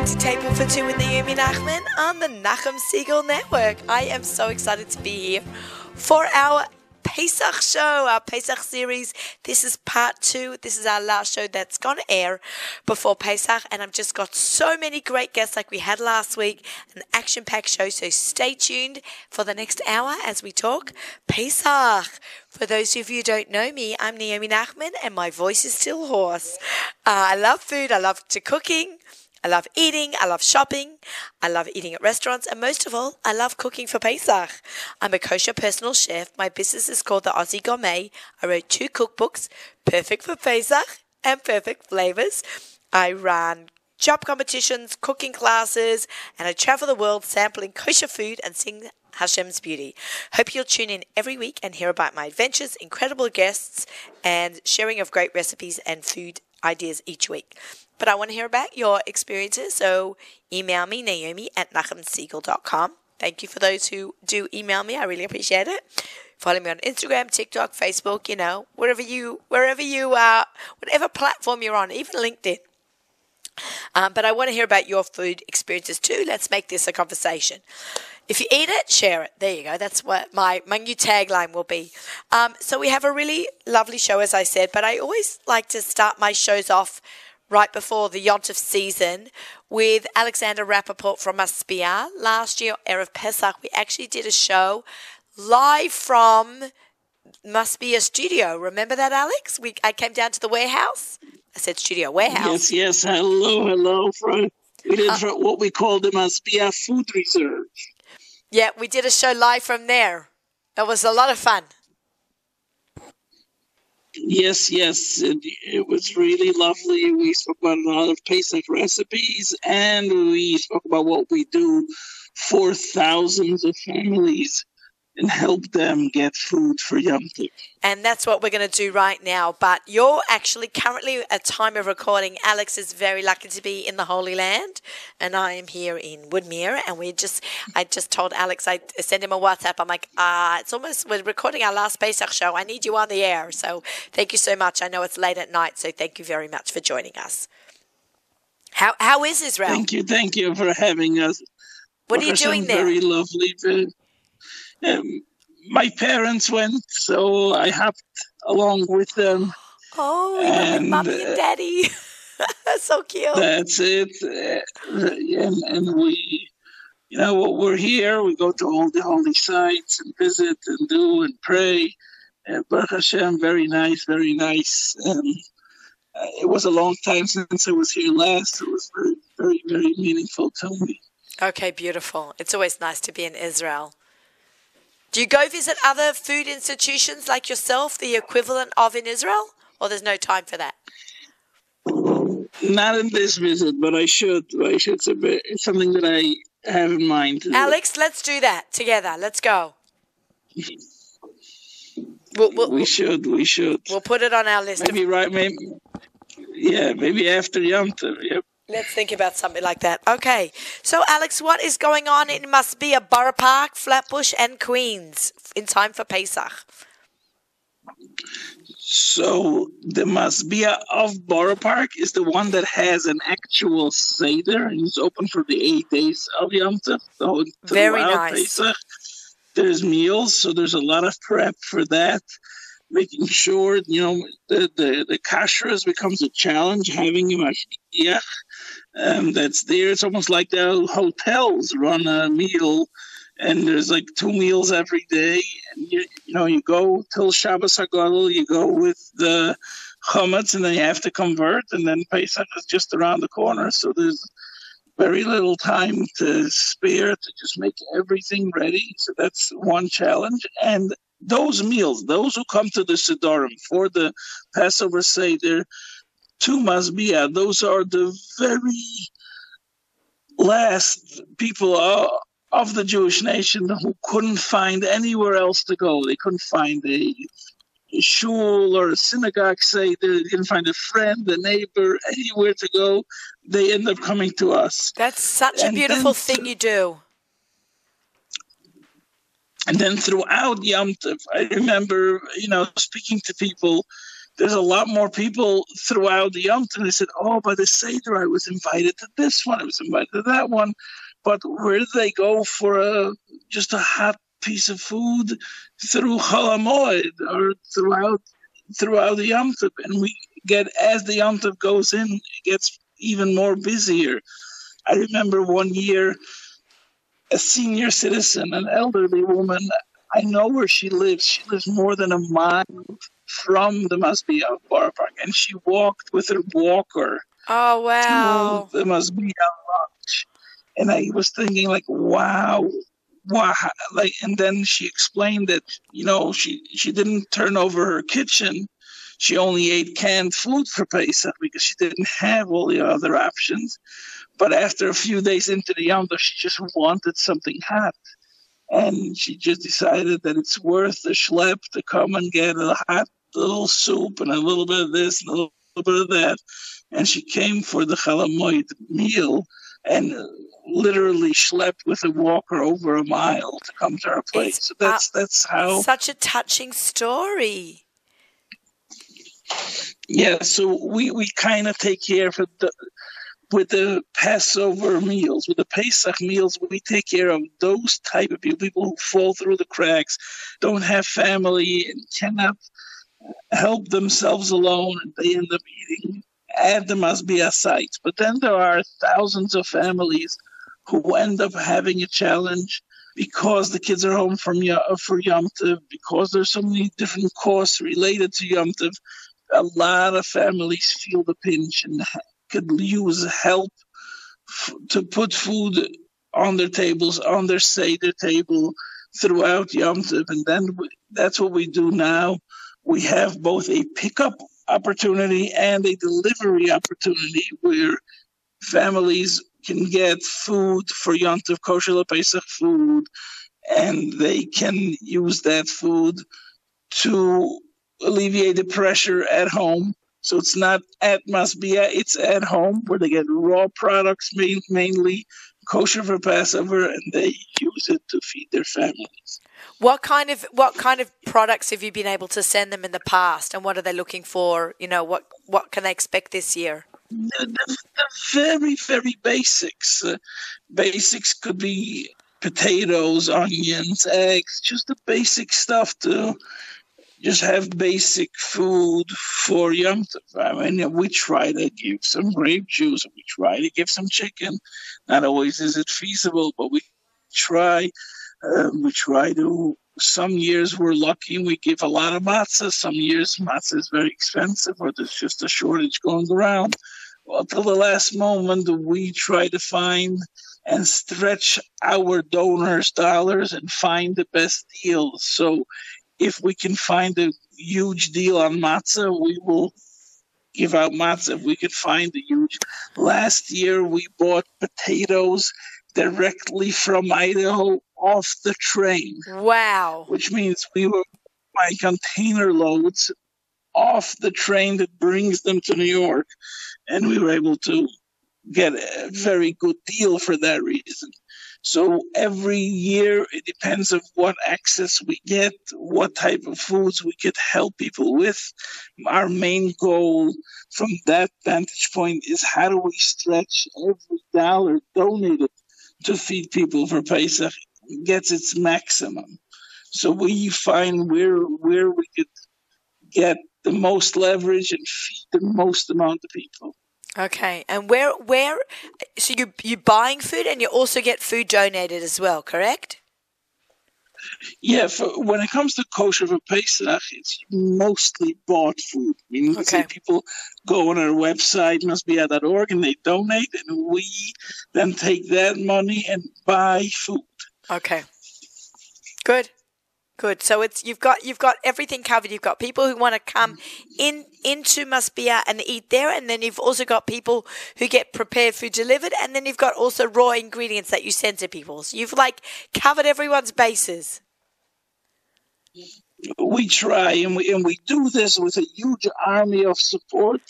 listening to Table for Two with Naomi Nachman on the Nachum Segal Network. I am so excited to be here for our Pesach show, our Pesach series. This is part two. This is our last show that's going to air before Pesach. And I've just got so many great guests like we had last week, an action packed show. So stay tuned for the next hour as we talk Pesach. For those of you who don't know me, I'm Naomi Nachman and my voice is still hoarse. Uh, I love food. I love to cooking. I love eating. I love shopping. I love eating at restaurants. And most of all, I love cooking for Pesach. I'm a kosher personal chef. My business is called the Aussie Gourmet. I wrote two cookbooks, Perfect for Pesach and Perfect Flavors. I run job competitions, cooking classes, and I travel the world sampling kosher food and sing Hashem's beauty. Hope you'll tune in every week and hear about my adventures, incredible guests, and sharing of great recipes and food ideas each week. But I want to hear about your experiences, so email me, Naomi at nachumsegal.com. Thank you for those who do email me. I really appreciate it. Follow me on Instagram, TikTok, Facebook, you know, wherever you, wherever you are, whatever platform you're on, even LinkedIn. Um, but I want to hear about your food experiences too. Let's make this a conversation. If you eat it, share it. There you go. That's what my, my new tagline will be. Um, so we have a really lovely show, as I said, but I always like to start my shows off right before the Yontif season with Alexander Rapaport from Masbia. Last year, Erev Pesach, we actually did a show live from Masbia studio. Remember that, Alex? We I came down to the warehouse. I said studio warehouse. Yes, yes. Hello, hello. From, we did uh, what we called the Masbia Food Reserve. Yeah, we did a show live from there. It was a lot of fun. Yes, yes, it, it, was really lovely. We spoke about a lot of Pesach recipes, and we spoke about what we do for thousands of families and help them get food for Yom Tov. And that's what we're going to do right now. But you're actually currently at time of recording. Alex is very lucky to be in the Holy Land, and I am here in Woodmere. And we just, I just told Alex, I sent him a WhatsApp. I'm like, ah, uh, it's almost we're recording our last Pesach show. I need you on the air. So thank you so much. I know it's late at night, so thank you very much for joining us. How how is Israel? Thank you, thank you for having us. What are you doing there? Very lovely. Very, um, my parents went, so I hopped along with them. Oh, and, mommy and uh, daddy. that's so cute. That's it. Uh, and, and we, you know, we're here. We go to all the holy sites and visit and do and pray. Uh, Baruch Hashem, very nice, very nice. Um, uh, it was a long time since I was here last. It was very, very, very meaningful to me. Okay, beautiful. It's always nice to be in Israel. Do you go visit other food institutions like yourself, the equivalent of in Israel, or there's no time for that? Not in this visit, but I should. I should. It's something that I have in mind. Alex, let's do that together. Let's go. We'll, we'll, we should. We should. We'll put it on our list. Maybe of- right. Maybe. Yeah. Maybe after Yom Tov. Yep. Let's think about something like that. Okay. So, Alex, what is going on? It must be a Borough Park, Flatbush, and Queens in time for Pesach. So, the Masbia of Borough Park is the one that has an actual Seder and it's open for the eight days of Yom Tov. So, Very nice. Pesach. There's meals, so there's a lot of prep for that making sure you know the the, the kashrus becomes a challenge having mashgiach um, that's there. It's almost like the hotels run a meal, and there's like two meals every day. And you, you know, you go till Shabbos Hagadol, you go with the chametz, and then you have to convert, and then Pesach is just around the corner. So there's very little time to spare to just make everything ready. So that's one challenge. And those meals, those who come to the Siddurim for the Passover Seder, to Masbia, those are the very last people of the Jewish nation who couldn't find anywhere else to go. They couldn't find a, shul or a synagogue, say they didn't find a friend, a neighbor, anywhere to go. They end up coming to us. That's such and a beautiful thing you do. And then throughout Yom Tov, I remember, you know, speaking to people there's a lot more people throughout the Yom And I said, oh, by the Seder, I was invited to this one, I was invited to that one. But where do they go for a just a hot piece of food through Chalamoid or throughout throughout the Yom And we get as the Yom goes in, it gets even more busier. I remember one year a senior citizen, an elderly woman. I know where she lives. She lives more than a mile from the Masbia Borough Park, and she walked with her walker. Oh wow! To the Masbia lunch, and I was thinking like, wow, wow, like, and then she explained that you know she she didn't turn over her kitchen. She only ate canned food for Pesach because she didn't have all the other options. But after a few days into the Yom she just wanted something hot. And she just decided that it's worth the schlep to come and get a hot little soup and a little bit of this and a little bit of that. And she came for the chalamoid meal and literally schlepped with a walker over a mile to come to our place. It's, so that's that's how such a touching story. Yeah, so we, we kind of take care of the with the Passover meals, with the Pesach meals, we take care of those type of people, people who fall through the cracks, don't have family, and cannot help themselves alone, and they end up eating at the Masbia site. But then there are thousands of families who end up having a challenge because the kids are home from uh, for Yom Tov, because there's so many different costs related to Yom Tov. A lot of families feel the pinch and could use help f- to put food on their tables, on their Seder table throughout Yom Tov. And then we, that's what we do now. We have both a pickup opportunity and a delivery opportunity where families can get food for Yom Tov kosher Pesach food, and they can use that food to alleviate the pressure at home so it's not at Masbia, it's at home where they get raw products main, mainly kosher for Passover and they use it to feed their families. What kind of what kind of products have you been able to send them in the past and what are they looking for? You know, what what can they expect this year? The, the, the very, very basics. Uh, basics could be potatoes, onions, eggs, just the basic stuff to just have basic food for Yom. I mean, we try to give some grape juice, we try to give some chicken. Not always is it feasible, but we try. Uh, we try to. Some years we're lucky we give a lot of matzah. Some years matzah is very expensive, or there's just a shortage going around. Well, till the last moment, we try to find and stretch our donors' dollars and find the best deals. So if we can find a huge deal on matzah, we will give out matzah. If we could find a huge. Last year, we bought potatoes directly from Idaho off the train. Wow. Which means we were by container loads off the train that brings them to New York. And we were able to get a very good deal for that reason. So every year, it depends on what access we get, what type of foods we could help people with. Our main goal from that vantage point is how do we stretch every dollar donated to feed people for Pesach gets its maximum. So we find where where we could get the most leverage and feed the most amount of people. Okay, and where where so you you buying food and you also get food donated as well, correct? Yeah, for, when it comes to kosher for Pesach, it's mostly bought food. I mean, okay. people go on our website, masbia.org, and they donate, and we then take that money and buy food. Okay, good. Good. So it's you've got you've got everything covered. You've got people who want to come in into Masbia and eat there, and then you've also got people who get prepared food delivered, and then you've got also raw ingredients that you send to people. So you've like covered everyone's bases. We try, and we and we do this with a huge army of support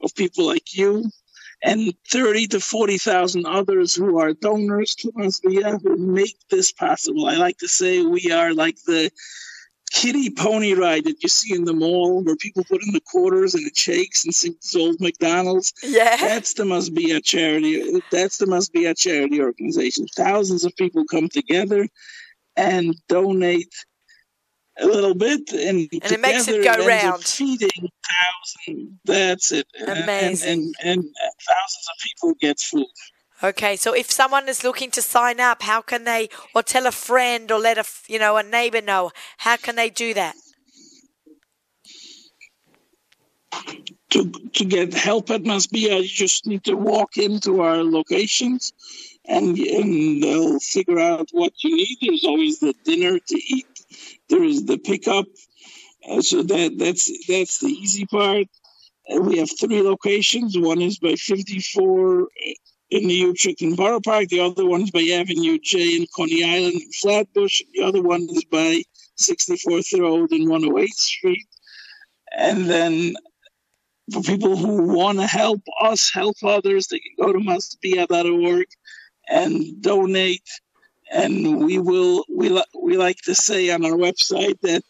of people like you and 30 to 40,000 others who are donors to us. Who make this possible. I like to say we are like the kiddie pony ride that you see in the mall where people put in the quarters and it shakes and sings old McDonald's. Yeah. That's the must be a charity. That's the must be a charity organization. Thousands of people come together and donate a little bit, and, and it makes it go it round. Feeding thousands. That's it. Amazing. And, and, and thousands of people get food. Okay, so if someone is looking to sign up, how can they, or tell a friend, or let a you know a neighbor know? How can they do that? To to get help at Masbia, uh, you just need to walk into our locations, and and they'll figure out what you need. There's always the dinner to eat. There is the pickup, uh, so that that's that's the easy part. Uh, we have three locations. One is by 54 in the Utrecht and Borough Park. The other one is by Avenue J in Coney Island and Flatbush. The other one is by 64th Road and 108th Street. And then for people who want to help us help others, they can go to masbia.org and donate. And we will, we, we like to say on our website that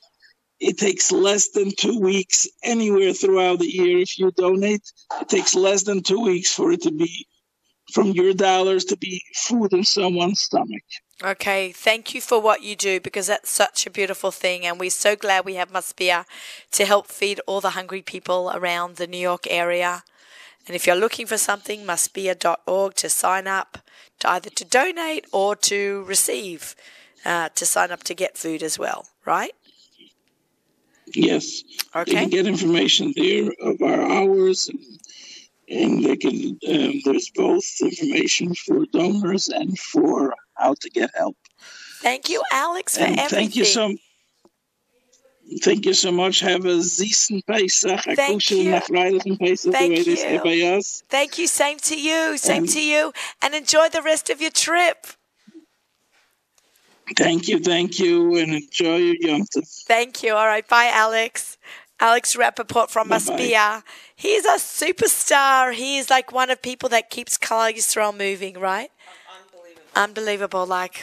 it takes less than two weeks anywhere throughout the year if you donate. It takes less than two weeks for it to be from your dollars to be food in someone's stomach. Okay, thank you for what you do because that's such a beautiful thing, and we're so glad we have Masbia to help feed all the hungry people around the New York area. And if you're looking for something, masbia.org to sign up, to either to donate or to receive, uh, to sign up to get food as well, right? Yes. Okay. You can get information there of our hours and and they can um, there's both information for donors and for how to get help. Thank you, Alex, for and everything. Thank you so. Thank you so much. Have a Ziesen Pesach, a Thank you. Nachfreiligen Pesach, Thank the way they say you. by us. Thank you. Same to you. Same And- to you. And enjoy the rest of your trip. Thank you, thank you, and enjoy your Yom Tov. Thank you. All right. Bye, Alex. Alex Rapaport from Bye-bye. Masbia. He's a superstar. He is like one of people that keeps Klal Yisrael moving, right? Unbelievable. Unbelievable. Like,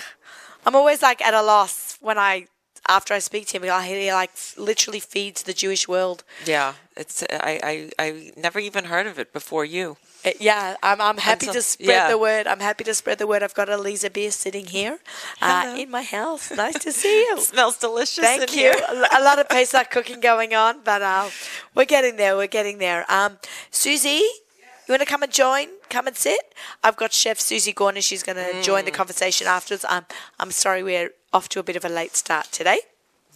I'm always like at a loss when I, after I speak to him, he like literally feeds the Jewish world. Yeah, it's I, I I never even heard of it before you. Uh, yeah, I'm, I'm happy Until- to spread yeah. the word. I'm happy to spread the word. I've got Aliza Beer sitting here uh, in my house. Nice to see you. smells delicious. Thank in you. here. A a lot of Pesach cooking going on, but uh, we're getting there. We're getting there. Um, Susie, you want to come and join? Come and sit. I've got Chef Suzie Gornish. She's going to join Mm. the conversation afterwards. Um, I'm sorry we're off to a bit of a late start today.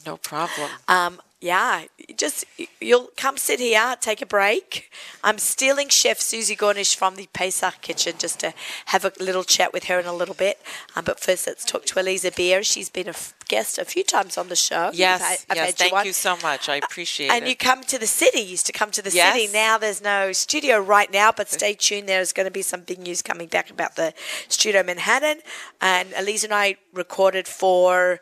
No problem. Um, yeah, just you'll come sit here, take a break. I'm stealing Chef Suzie Gornish from the Pesach kitchen just to have a little chat with her in a little bit. Um, but first, let's talk to Aliza Beer. She's been a f- guest a few times on the show. Yes, I've- I've yes. Thank on. you so much. I appreciate And it. And you come to the city. You used to come to the Yes. city. Now there's no studio right now, but stay tuned. There's going to be some big news coming back about the studio Manhattan. And Aliza and I recorded for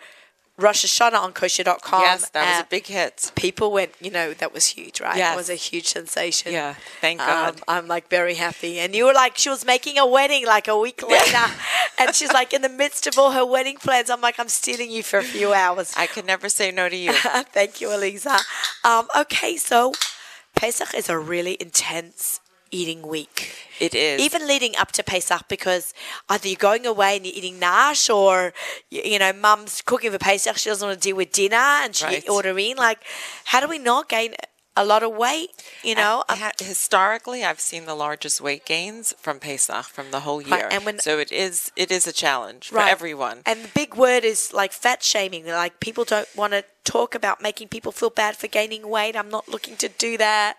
Rosh Hashanah on kosher.com. yes, that was a big hit. people went, you know, that was huge, right? Yes. It was a huge sensation. Yeah, thank Um, God. I'm like very happy. And you were like, she was making a wedding like a week later. and she's like in the midst of all her wedding plans. I'm like, I'm stealing you for a few hours. I can never say no to you. Thank you, Aliza. Um, okay, so Pesach is a really intense eating week. It is. Even leading up to Pesach, because either you're going away and you're eating nash, or you, know, mum's cooking for Pesach. She doesn't want to deal with dinner, and she Right. ordering. Like, how do we not gain a lot of weight? You know, ha- historically, I've seen the largest weight gains from Pesach from the whole year. and when- so it is it is a challenge for Right. everyone. And the big word is like fat shaming. Like people don't want to talk about making people feel bad for gaining weight. I'm not looking to do that.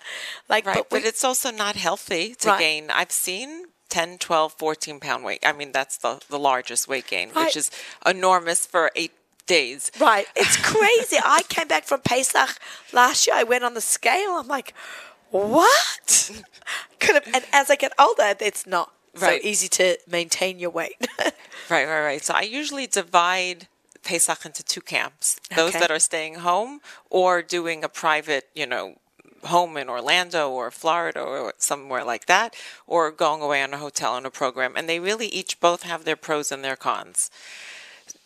Like, right, but, but, it's also not healthy to Right. gain. I've seen 10, 12, 14 pound weight. I mean, that's the, the largest weight gain, Right. which is enormous for eight days. Right. It's crazy. I came back from Pesach last year. I went on the scale. I'm like, what? Could have, and as I get older, it's not Right. so easy to maintain your weight. Right, right, right. So I usually divide Pesach into two camps: those Okay. that are staying home or doing a private, you know, home in Orlando or Florida or somewhere like that, or going away on a hotel on a program. And they really each both have their pros and their cons.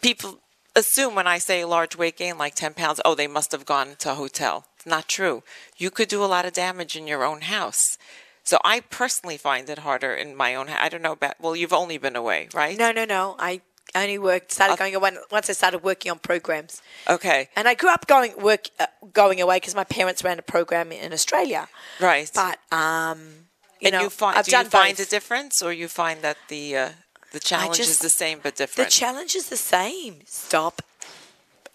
People assume when I say large weight gain, like 10 pounds, oh, they must have gone to a hotel. It's not true. You could do a lot of damage in your own house. So I personally find it harder in my own. I don't know about. Well, you've only been away, right? No, no, no. I only worked started going away once I started working on programs. Okay. And I grew up going work uh, going away because my parents ran a program in Australia. Right. But um, you and know, you find I've do done you find both. a difference, or you find that the uh, the challenge is the same but different. The challenge is the same. Stop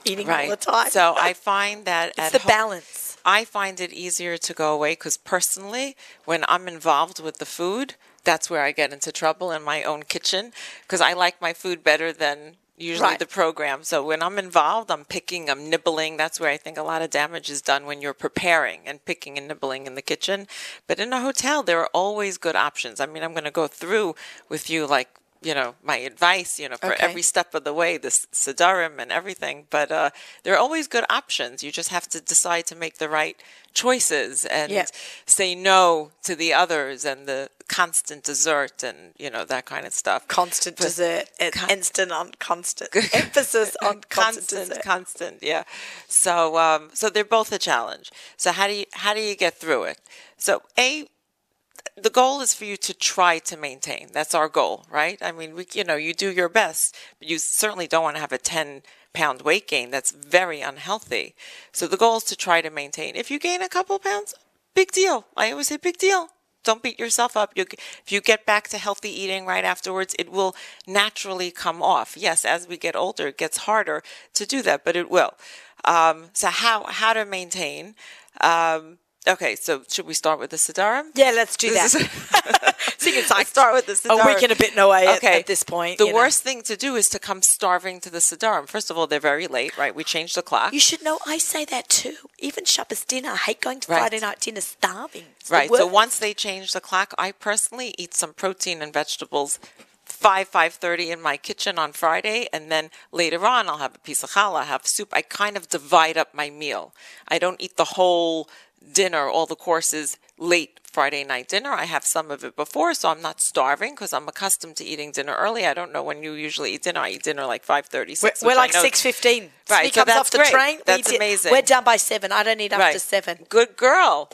eating right. all the time. So I find that it's the home- balance. I find it easier to go away because personally, when I'm involved with the food, that's where I get into trouble in my own kitchen because I like my food better than usually Right. the program. So when I'm involved, I'm picking, I'm nibbling. That's where I think a lot of damage is done when you're preparing and picking and nibbling in the kitchen. But in a hotel, there are always good options. I mean, I'm going to go through with you like you know my advice you know for Okay. every step of the way the sidarim and everything but uh, there are always good options you just have to decide to make the right choices and Yeah. say no to the others and the constant dessert and you know that kind of stuff Constant But- dessert. and Con- instant on constant. Emphasis on constant, constant constant yeah so um so they're both a challenge so how do you how do you get through it so a the goal is for you to try to maintain that's our goal right i mean we you know you do your best but you certainly don't want to have a 10 pound weight gain that's very unhealthy so the goal is to try to maintain if you gain a couple pounds big deal i always say big deal don't beat yourself up. You, if you get back to healthy eating right afterwards, it will naturally come off. Yes, as we get older, it gets harder to do that, but it will. Um, so how how to maintain? Um, okay, so should we start with the sidarim? Yeah, let's do that. So you can start with the sidarim. a week and a bit away at- Okay. at, this point. The you know. worst thing to do is to come starving to the sidarim. First of all, they're very late, right? We changed the clock. You should know I say that too. Even Shabbos dinner. I hate going to Right. Friday night dinner starving. It's Right. So once they change the clock, I personally eat some protein and vegetables. Five five thirty in my kitchen on Friday, and then later on I'll have a piece of challah, have soup. I kind of divide up my meal. I don't eat the whole dinner, all the courses late Friday night dinner. I have some of it before, so I'm not starving because I'm accustomed to eating dinner early. I don't know when you usually eat dinner. I eat dinner like five thirty We're, we're like six fifteen. Right, He so that's off the great. train. we That's did- amazing. We're done by seven. I don't eat after seven. Good girl.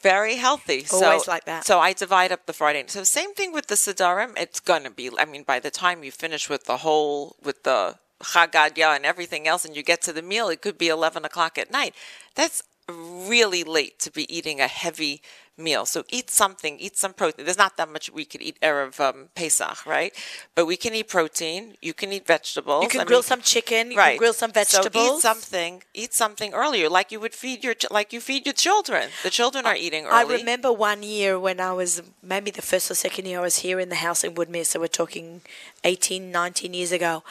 Very healthy. Always so, like that. So I divide up the Friday. So same thing with the Sidarim. It's gonna be. I mean, by the time you finish with the whole with the Chagadya and everything else, and you get to the meal, it could be eleven o'clock at night. That's really late to be eating a heavy meal. So eat something, eat some protein. There's not that much we could eat erev um, Pesach, right? But we can eat protein. You can eat vegetables. You can I grill mean, some chicken. You right. can grill some vegetables. So eat something. Eat something earlier, like you would feed your like you feed your children. The children are eating early. I remember one year when I was maybe the first or second year I was here in the house in Woodmere, so we're talking 18, 19 years ago.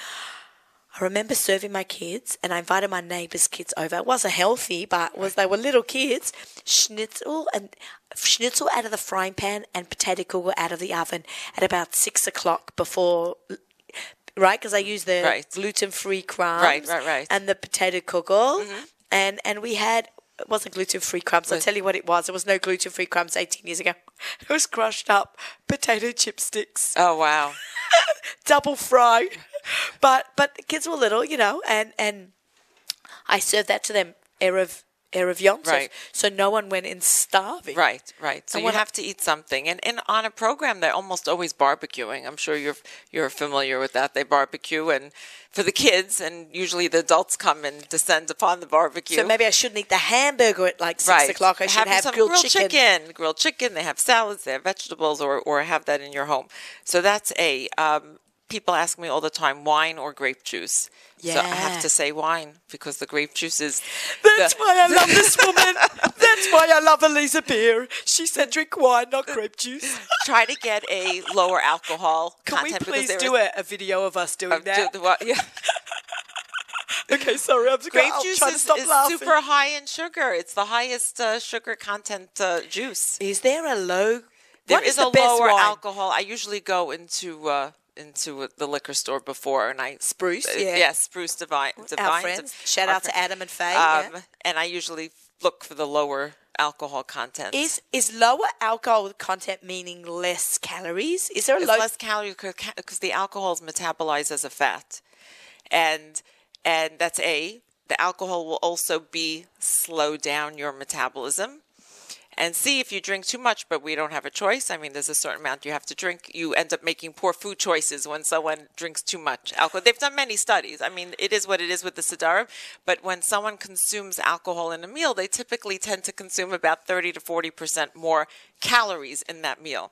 I remember serving my kids and I invited my neighbours' kids over. It wasn't healthy, but was they were little kids. Schnitzel and schnitzel out of the frying pan and potato kugel out of the oven at about six o'clock before right? Because I use the Right. gluten-free crumbs, Right, right, right. and the potato kugel, mm-hmm. and and we had it wasn't gluten-free crumbs. I'll tell you what it was. There was no gluten-free crumbs 18 years ago. It was crushed up potato chipsticks, oh wow. double fried. But but the kids were little, you know, and and I served that to them erev erev Yom Tov. Right. So no one went in starving. Right, right. So And you have to eat something, and, and on a program they're almost always barbecuing. I'm sure you're you're familiar with that. They barbecue, and for the kids, and usually the adults come and descend upon the barbecue. So maybe I shouldn't eat the hamburger at like six o'clock. I should have some grilled, chicken. grilled chicken. They have salads. They have vegetables, or or have that in your home. So that's a. Um, people ask me all the time, wine or grape juice. So I have to say wine because the grape juice is. That's the- why I love this woman. That's why I love Aliza Beer. She said drink wine, not grape juice. try to get a lower alcohol Can we please do is- a, a video of us doing of that? do- the- yeah. okay, sorry, I'm Grape I'll juice is, is super high in sugar. It's the highest uh, sugar content uh, juice. Is there a low? There what is the a lower wine? alcohol. I usually go into uh, into the liquor store before, and I Spruce, uh, yeah. yes, Spruce Divine. Divine Our friends. Shout our out to Adam and Faye. Um, yeah. And I usually look for the lower alcohol content. Is is lower alcohol content meaning less calories? Is there a low? less calories because the alcohol is metabolized as a fat, and and that's A. The alcohol will also B. Slow down your metabolism. And C, if you drink too much, but we don't have a choice. I mean, there's a certain amount you have to drink. You end up making poor food choices when someone drinks too much alcohol. They've done many studies. I mean, it is what it is with the Sidarim. But when someone consumes alcohol in a meal, they typically tend to consume about 30 to 40% more calories in that meal.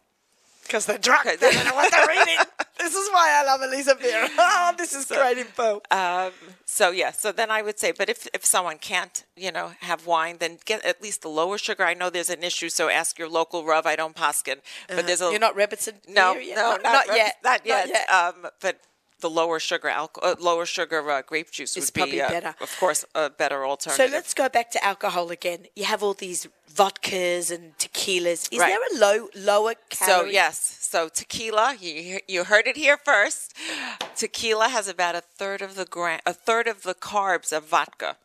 Because they're drunk. They don't know what they're eating. this is why I love Aliza Beer. Oh, this is so, great info. Um, so yeah, so then I would say, but if if someone can't, you know, have wine, then get at least the lower sugar. I know there's an issue, so ask your local Rav. I don't paskin, but there's a You're not Rebbitzin no, no, not, not, not yet. not yet. yet. Um, but the lower sugar alcohol, uh, lower sugar uh, grape juice It's would be uh, better. of course, a better alternative. so let's go back to alcohol again. You have all these vodkas and tequilas. Is Right. there a low lower So yes, so tequila. You you heard it here first. Tequila has about a third of the gra- a third of the carbs of vodka.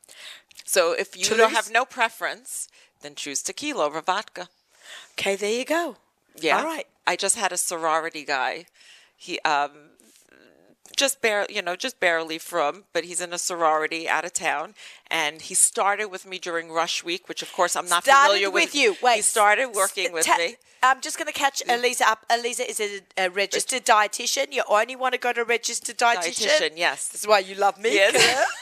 So if you don't have no preference, then choose tequila over vodka. Okay, there you go. Yeah. All right. I just had a sorority guy. He um just barely, you know, just barely from, but he's in a sorority out of town, and he started with me during Rush Week, which of course I'm not Started familiar with with you. Wait. he started working with me. I'm just going to catch mm. Aliza up. Aliza is a, a registered dietitian. You only want to go to registered dietitian. Dietitian, yes. This is why you love me. Yes.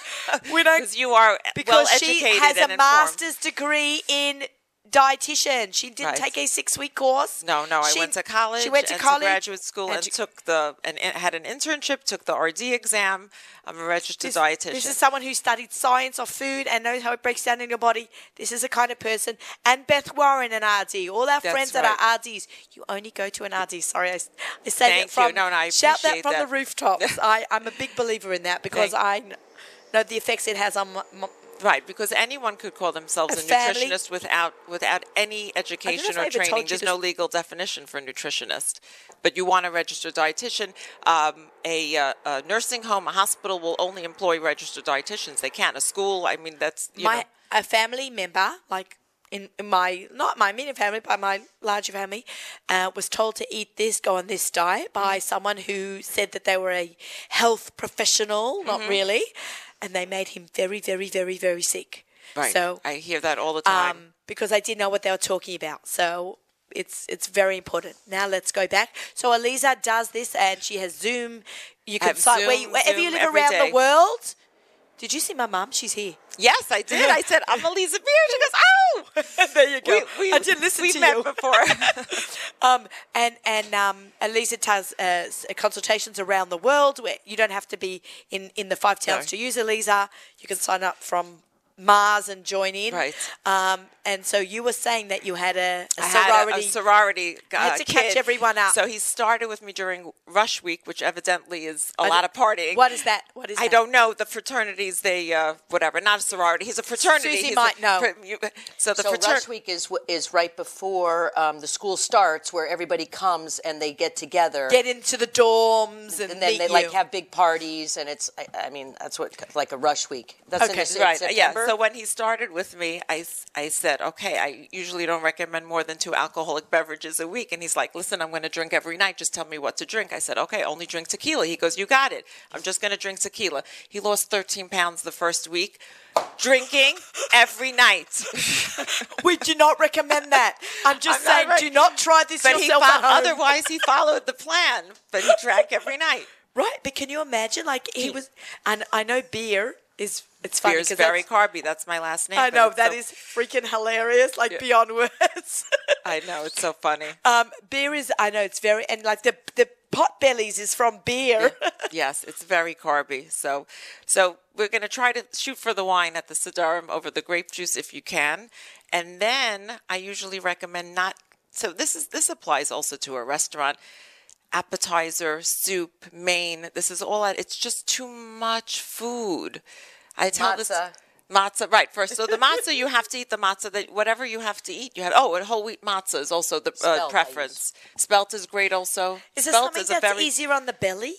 We don't Because you are because well she has a informed. master's degree in dietitian. She didn't Right. take a six week course. No, no, I She- went to college. She went to and college, graduate school, and and, took the and had an internship. Took the RD exam. I'm a registered This, dietitian. this is someone who studied science of food and knows how it breaks down in your body. This is the kind of person. And Beth Warren, an RD. All our That's friends that are RDs. You only go to an RD. Sorry, I, I say Thank that from. you. No, no, I shout that from that. the rooftops. I, I'm a big believer in that because Thank- I know the effects it has on my, my, Right, because anyone could call themselves A a, nutritionist without without any education or training. There's no legal definition for a nutritionist. But you want a registered dietitian. Um, a, uh, a nursing home, a hospital will only employ registered dietitians. They can't. A school, I mean, that's you my know, a family member, like in, in my not my immediate family, but my larger family, uh, was told to eat this, go on this diet by Mm-hmm. someone who said that they were a health professional, not Mm-hmm. really, and they made him very, very, very, very sick. right. So, I hear that all the time. um, because I didn't know what they were talking about, so. It's it's very important. Now let's go back. So Aliza does this, and she has Zoom. You can have where you, wherever you live around day. the world. Did you see my mom? She's here. yes, I did. I said, I'm Aliza Beer. She goes, oh! there you go. We, we, I did listen we to met you. before. Um, and and um, Aliza does uh, consultations around the world where you don't have to be in, in the five towns No. to use Aliza. You can sign up from Mars and join in. Right. Um, and so you were saying that you had a, a I had a- sorority. a, sorority. Uh, had to catch everyone up. So he started with me during Rush Week, which evidently is a I lot of partying. What is that? What is I that? don't know the fraternities. They uh, whatever, not a sorority. He's a fraternity. Suzie He's might a, know. fr- you- So the so fraternity. Rush Week is is right before um, the school starts, where everybody comes and they get together, Get into the dorms and, and then meet they you. like have big parties, and it's I, I mean that's what like a Rush Week. That's Okay, in, the, Right. in Yeah. September. So when he started with me, I, I said, okay, I usually don't recommend more than two alcoholic beverages a week. And he's like, listen, I'm going to drink every night. Just tell me what to drink. I said, okay, only drink tequila. He goes, you got it. I'm just going to drink tequila. He lost 13 pounds the first week, drinking every night. we do not recommend that. I'm just I'm not saying, right. do not try this But he yourself fo- at home. otherwise he followed the plan, but he drank every night. Right, but can you imagine? Like he was, and I know beer is. It's funny very that's- carby. That's my last name. I know that so- is freaking hilarious, like beyond words. I know it's so funny. um, beer is. I know it's very and like the the pot bellies is from beer. yes, it's very carby. So, so we're going to try to shoot for the wine at the Sidarim over the grape juice if you can, and then I usually recommend not. So this is this applies also to a restaurant. Appetizer, soup, main. This is all. It's just too much food. I tell this Matzah. matzah right first. So the matzah you have to eat the matzah that whatever you have to eat you have. Oh, and whole wheat matzah is also the Spelt, uh, preference. Spelt is great also. is there Spelt something is a that's very easier on the belly?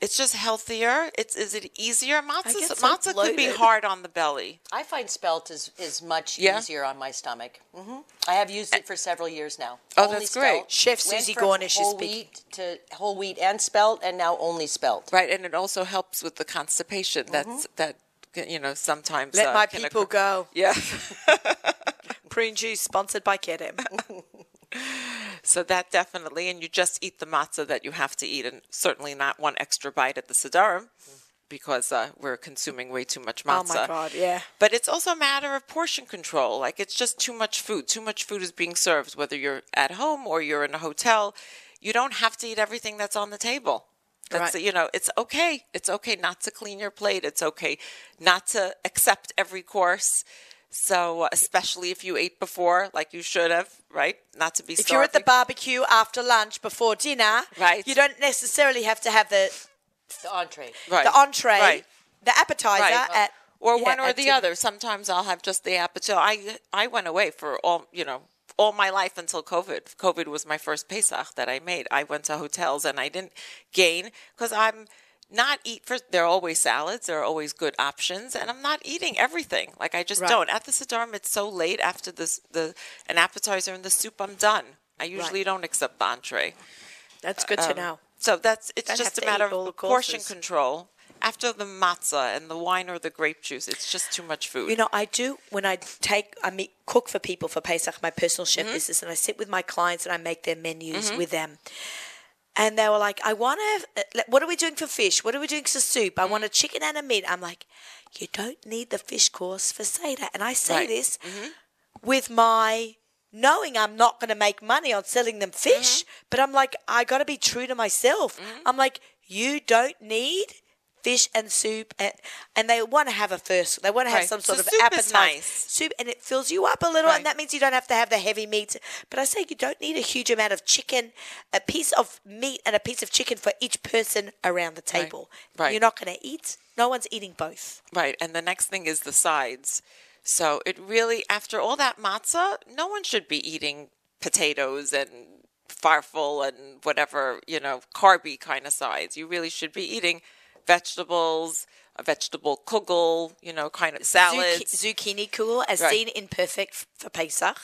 It's just healthier. It's is it easier? Matzah get so matzah could be hard on the belly. I find spelt is, is much Yeah? easier on my stomach. hmm I have used it for several years now. Oh, Only that's great. Chef Went Suzie from Gornish is whole speaking. wheat to whole wheat and spelt, and now only spelt. Right, and it also helps with the constipation. That's that you know sometimes Let uh, my people occur. go. Yeah. Prune juice sponsored by Kedem. So that definitely, and you just eat the matzah that you have to eat, and certainly not one extra bite at the sidarim, because uh, we're consuming way too much matzah. oh my God, yeah. But it's also a matter of portion control. Like it's just too much food. Too much food is being served, whether you're at home or you're in a hotel. You don't have to eat everything that's on the table. That's Right. you know, it's okay. It's okay not to clean your plate. It's okay not to accept every course. So especially if you ate before, like you should have, right? Not to be. If you're at the barbecue after lunch before dinner, Right. you don't necessarily have to have the The entree. right. the entree, right. the appetizer Right. at or yeah, one or the dinner. other. Sometimes I'll have just the appetizer. I I went away for all you know all my life until COVID. COVID was my first Pesach that I made. I went to hotels and I didn't gain because I'm not eat for. There are always salads. There are always good options, and I'm not eating everything. Like I just Right. don't. At the Sidarim, it's so late after this the an appetizer and the soup. I'm done. I usually don't accept the entree. That's good to Um, know. So that's it's Don't just a matter eat all the of portion control. After the matzah and the wine or the grape juice, it's just too much food. You know, I do when I take I meet cook for people for Pesach, my personal Mm-hmm. chef business, and I sit with my clients and I make their menus with them. And they were like, I want to uh, what are we doing for fish? What are we doing for soup? I want a chicken and a meat. I'm like, you don't need the fish course for Seder. And I say Right. this with my knowing I'm not going to make money on selling them fish, Mm-hmm. but I'm like, I got to be true to myself. I'm like, you don't need fish and soup, and, and they want to have a first. They want to have Right. some sort So of soup appetizer, nice. soup, and it fills you up a little, Right. and that means you don't have to have the heavy meat. But I say you don't need a huge amount of chicken, a piece of meat and a piece of chicken for each person around the table. Right. You're not going to eat. No one's eating both. Right. And the next thing is the sides. So it really, after all that matzah, no one should be eating potatoes and farfel and whatever, you know, carby kind of sides. You really should be eating vegetables, a vegetable kugel, you know, kind of salads. Zucchi- zucchini kugel, as Right. seen in Perfect for Pesach.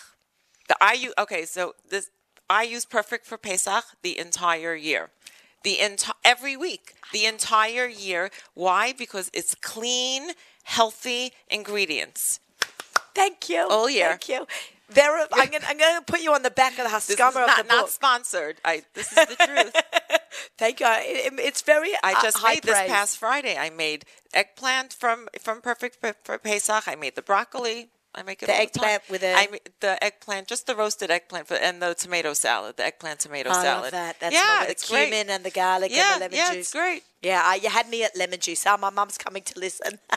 The I use okay, so this I use Perfect for Pesach the entire year, the enti- every week, the entire year. Why? Because it's clean, healthy ingredients. Thank you. All year. Thank you. Vera, I'm going to put you on the back of the This is Haskama of not, the not sponsored. I this is the truth. Thank you. It- it's very I uh, just made this past Friday. I made eggplant from from Perfect for, Pesach. I made the broccoli. I make it The eggplant time. with a- I the eggplant, just the roasted eggplant, for, and the tomato salad, the eggplant tomato I salad. love that. That's yeah, lovely. it's the cumin great. and the garlic yeah, and the lemon yeah, juice. it's great. Yeah, uh, you had me at lemon juice. Oh, my mum's coming to listen.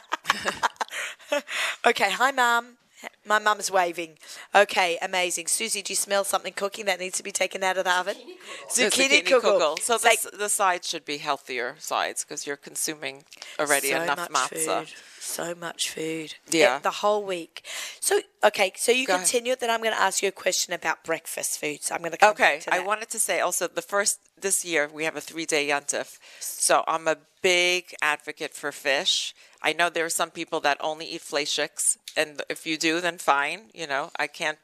okay, hi, mum. My mum's waving. Okay, amazing. Suzie, do you smell something cooking that needs to be taken out of the oven? The Zucchini, kugel. kugel. So It's like- the, the sides should be healthier sides because you're consuming already so enough much matzah. Food. So much food. Yeah. the whole week. So okay, so you Go ahead. continue. Then I'm going to ask you a question about breakfast food. So I'm going to come Okay, back to I wanted to say also the first this year we have a three day yontif, so I'm a big advocate for fish. I know there are some people that only eat fleischiks, and if you do, then fine. You know, I can't.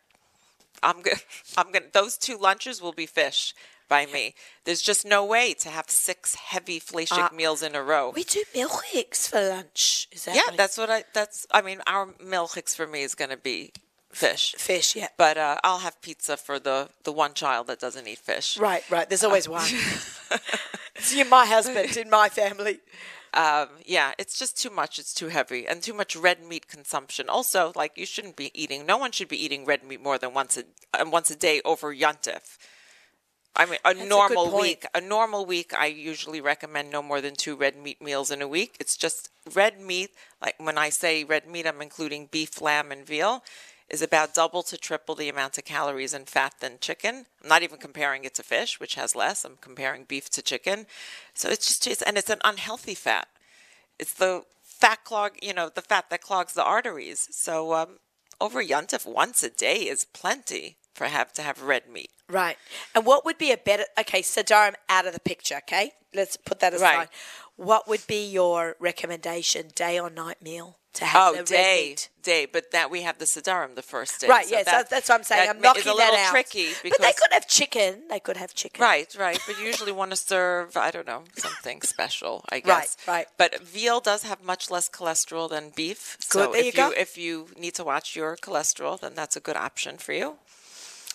I'm good. I'm gonna. Those two lunches will be fish by me. There's just no way to have six heavy fleishik Uh, meals in a row. We do milkshakes for lunch. Is that yeah, like that's what I. That's. I mean, our milchiks for me is going to be fish. fish? Yeah. But uh, I'll have pizza for the the one child that doesn't eat fish. Right, right. There's always one. it's you, my husband in my family. um, yeah, it's just too much. It's too heavy and too much red meat consumption. Also, like you shouldn't be eating. No one should be eating red meat more than once a uh, once a day over yontif. I mean, a good normal point. week. A normal week, I usually recommend no more than two red meat meals in a week. It's just red meat. Like when I say red meat, I'm including beef, lamb, and veal. Is about double to triple the amount of calories and fat than chicken. I'm not even comparing it to fish, which has less. I'm comparing beef to chicken. So it's just, it's, and it's an unhealthy fat. It's the fat clog, you know, the fat that clogs the arteries. So um, over Yontif once a day is plenty have to have red meat. Right. And what would be a better? Okay, Sadarim out of the picture. Okay, let's put that aside. Right. What would be your recommendation, day or night meal to have Oh, the red day, meat? day, but that we have the Sidarim the first day. Right. so yes, that- that's, what I'm saying. that I'm knocking is a little that out. tricky but they could have chicken. They could have chicken. Right, right. But you usually want to serve, I don't know, something special, I guess. right. But veal does have much less cholesterol than beef. Good, So there if you go. if you need to watch your cholesterol, then that's a good option for you.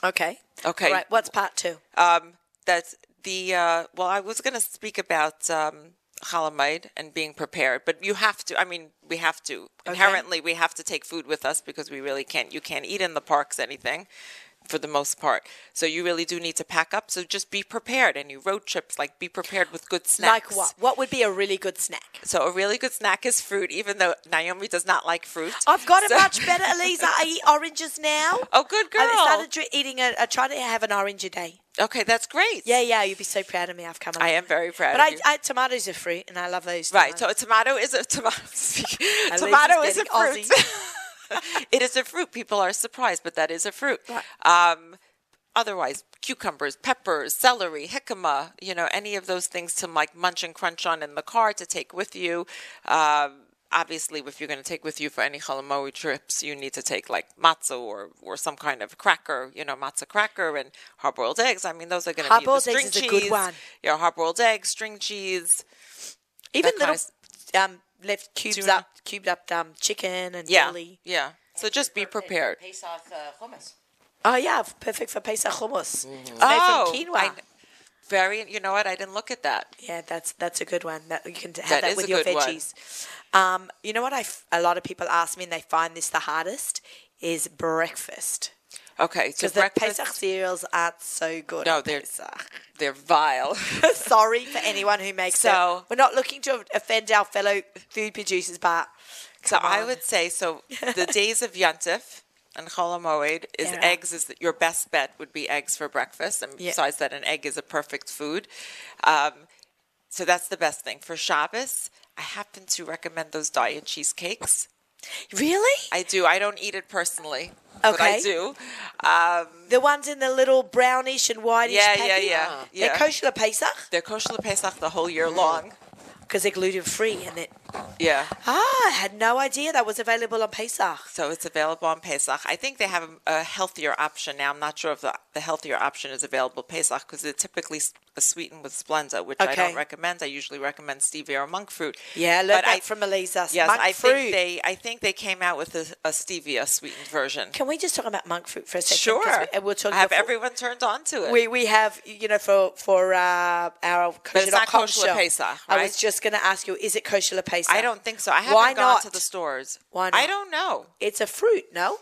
Okay. Okay. Right. What's part two? Um, that's the uh, well. I was going to speak about um, Chol Hamoed and being prepared, but you have to. I mean, we have to inherently. We have to take food with us because we really can't. You can't eat in the parks anything. For the most part, so you really do need to pack up. So just be prepared. And Any road trips, like be prepared with good snacks. Like what? What would be a really good snack? So a really good snack is fruit, even though Naomi does not like fruit. I've got So- it much better, Aliza. I eat oranges now. Oh, good girl. I started eating a. I try to have an orange a day. Okay, that's great. Yeah, yeah. You'd be so proud of me. I've come. I am very proud But of I, you. I, tomatoes are fruit, and I love those. Right. So a tomato is a tomato. Tomato is a fruit. It is a fruit. People are surprised, but that is a fruit. Right. Um, otherwise, cucumbers, peppers, celery, jicama, you know, any of those things to like munch and crunch on in the car to take with you. Um, obviously, if you're going to take with you for any Chol Hamoed trips, you need to take like matzah or, or some kind of cracker, you know, matzah cracker and hard boiled eggs. I mean, those are going to be the string eggs is a cheese. good one. Yeah, hard boiled eggs, string cheese. even little kind um, left cubes Tuna. up, cubed up um, chicken and Yeah. deli. Yeah. So just be prepared. Pesach uh, hummus. Oh yeah, perfect for Pesach hummus. Made Oh, from quinoa. I kn- very. You know what? I didn't look at that. Yeah, that's that's a good one. That you can have That that, is with a your good one. veggies. Um, you know what? I f- a lot of people ask me, and they find this the hardest is breakfast Okay, so because the breakfast. Pesach cereals aren't so good. No, they're- Pesach. They're vile. Sorry for anyone who makes So- it. We're not looking to offend our fellow food producers, but so come I would say so. The days of Yantif and Chol Hamoed is Yeah. eggs. Is your best bet would be eggs for breakfast, and Yeah. besides that, an egg is a perfect food. Um, so that's the best thing for Shabbos. I happen to recommend those diet cheesecakes. Really I do. I don't eat it personally, but I do. Um, the ones in the little brownish and whitish. yeah, yeah, packet? yeah, They're yeah. kosher Pesach They're kosher Pesach the whole year long. because they're gluten free and it. Yeah. Ah, I had no idea that was available on Pesach. So it's available on Pesach. I think they have a, a healthier option now. I'm not sure if the, the healthier option is available Pesach because they're typically s- sweetened with Splenda, which I don't recommend. I usually recommend stevia or monk fruit. Yeah, learned But that I- from Aliza. Yes, monk I fruit. think they. I think they came out with a, a stevia sweetened version. Can we just talk about monk fruit for a second? Sure. We, we'll talk I have before- everyone turned on to it. We we have you know for for uh, our kosher it's not kosher. Pesach, I was just going to ask you, is it kosher Pesach? I don't think so. I haven't Why gone not? to the stores. Why I don't know. It's a fruit, no?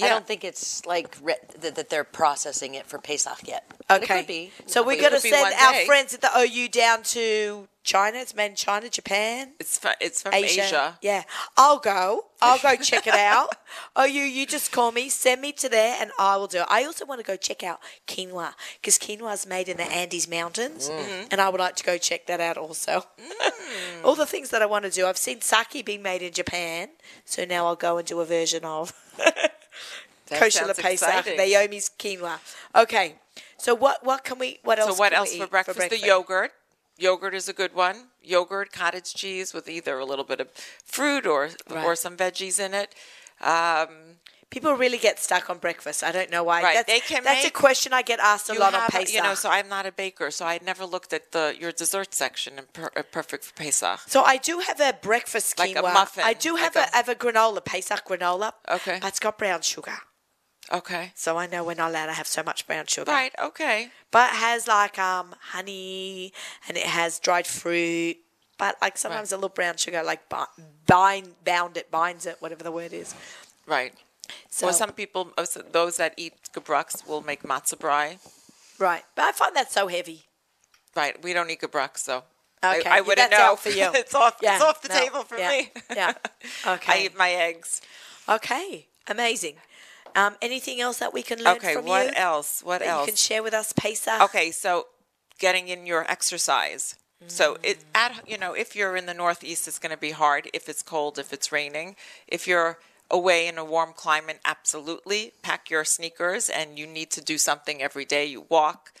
I don't think it's like re- that, that they're processing it for Pesach yet. But Okay. It could be. So we're It going to could be send one our day. friends at the OU down to China. It's made in China, Japan, It's from, it's from Asia. Asia. Yeah, I'll go. I'll go check it out. Oh, you you just call me, send me to there, and I will do it. I also want to go check out quinoa because quinoa is made in the Andes Mountains, Mm-hmm. and I would like to go check that out also. Mm. All the things that I want to do. I've seen sake being made in Japan, so now I'll go and do a version of kosher Pesach. Naomi's quinoa. Okay, so what what can we? What else? So what else for eat breakfast? The yogurt. Yogurt is a good one. Yogurt, cottage cheese with either a little bit of fruit or or some veggies in it. Um, People really get stuck on breakfast. I don't know why. Right, That's, they can that's a question I get asked a lot on have, Pesach. you know, so I'm not a baker, so I never looked at the your dessert section and per, uh, perfect for Pesach. So I do have a breakfast Like a quinoa. muffin, I do have like a, a- have a granola, Pesach granola. Okay. But it's got brown sugar. Okay. So I know we're not allowed to have so much brown sugar. Right. Okay. But it has like um honey and it has dried fruit. But like sometimes a little brown sugar like bi- bind bound it, binds it, whatever the word is. Right. So Well, some people, uh, those that eat gebrokts will make matzah brei. right. But I find that so heavy. Right. We don't eat gebrokts, so Okay. I, I wouldn't that's know. for you. it's off. Yeah, it's off the no, table for yeah, me. yeah. Okay. I eat my eggs. Okay. Amazing. Um, anything else that we can learn Okay. from What you? else? What else? you can share with us, Pesach? Okay, so getting in your exercise. So it Mm. at you know if you're in the northeast, it's going to be hard if it's cold, if it's raining. If you're away in a warm climate, absolutely. Pack your sneakers and you need to do something every day. You walk,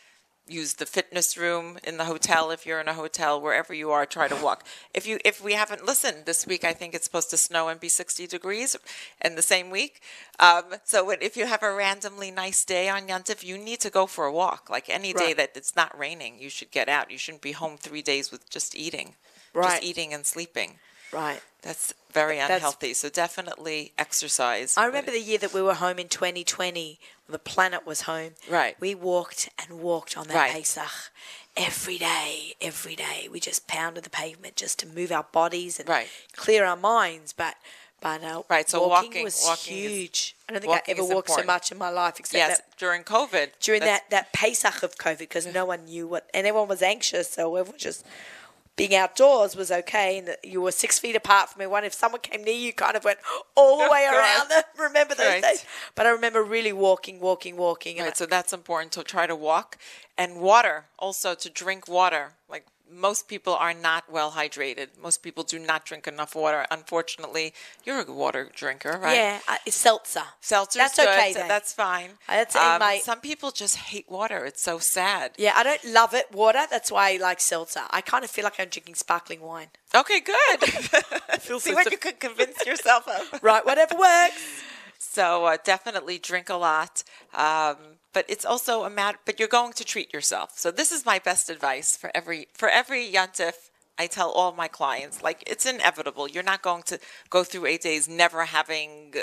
use the fitness room in the hotel if you're in a hotel, wherever you are, try to walk. If you if we haven't listened this week, I think it's supposed to snow and be 60 degrees in the same week. Um, so if you have a randomly nice day on Yantif, you need to go for a walk. Like any day Right. that it's not raining, you should get out. You shouldn't be home three days with just eating, Right. just eating and sleeping. Right. That's very That's- unhealthy. so definitely exercise. I remember the year that we were home in 2020. The planet was home. Right. We walked and walked on that Right. Pesach every day, every day. We just pounded the pavement just to move our bodies and Right. clear our minds. But but uh, Right, so walking, walking- was walking is- huge. I don't think I ever is walked so much in my life except yes, that during COVID. during that, that Pesach of COVID because no one knew what, and everyone was anxious, so everyone just being outdoors was okay, and that you were six feet apart from everyone. If someone came near you, kind of went all the Oh, way God. around them. Remember those Right. days? But I remember really walking, walking, walking. And Right, so that's important to try to walk and water also to drink water. Like most people are not well hydrated. Most people do not drink enough water. Unfortunately, you're a water drinker, right? yeah, uh, it's seltzer. Seltzer's That's good. okay so then. that's fine. Um, that's in my- some people just hate water. It's so sad. Yeah, I don't love it, water. That's why I like seltzer. I kind of feel like I'm drinking sparkling wine. Okay, good. See so- what you could convince yourself of. Right, whatever works. So uh, definitely drink a lot. Um, but it's also a matter. But you're going to treat yourself. So this is my best advice for every for every yantif. I tell all my clients like it's inevitable. You're not going to go through eight days never having. Uh,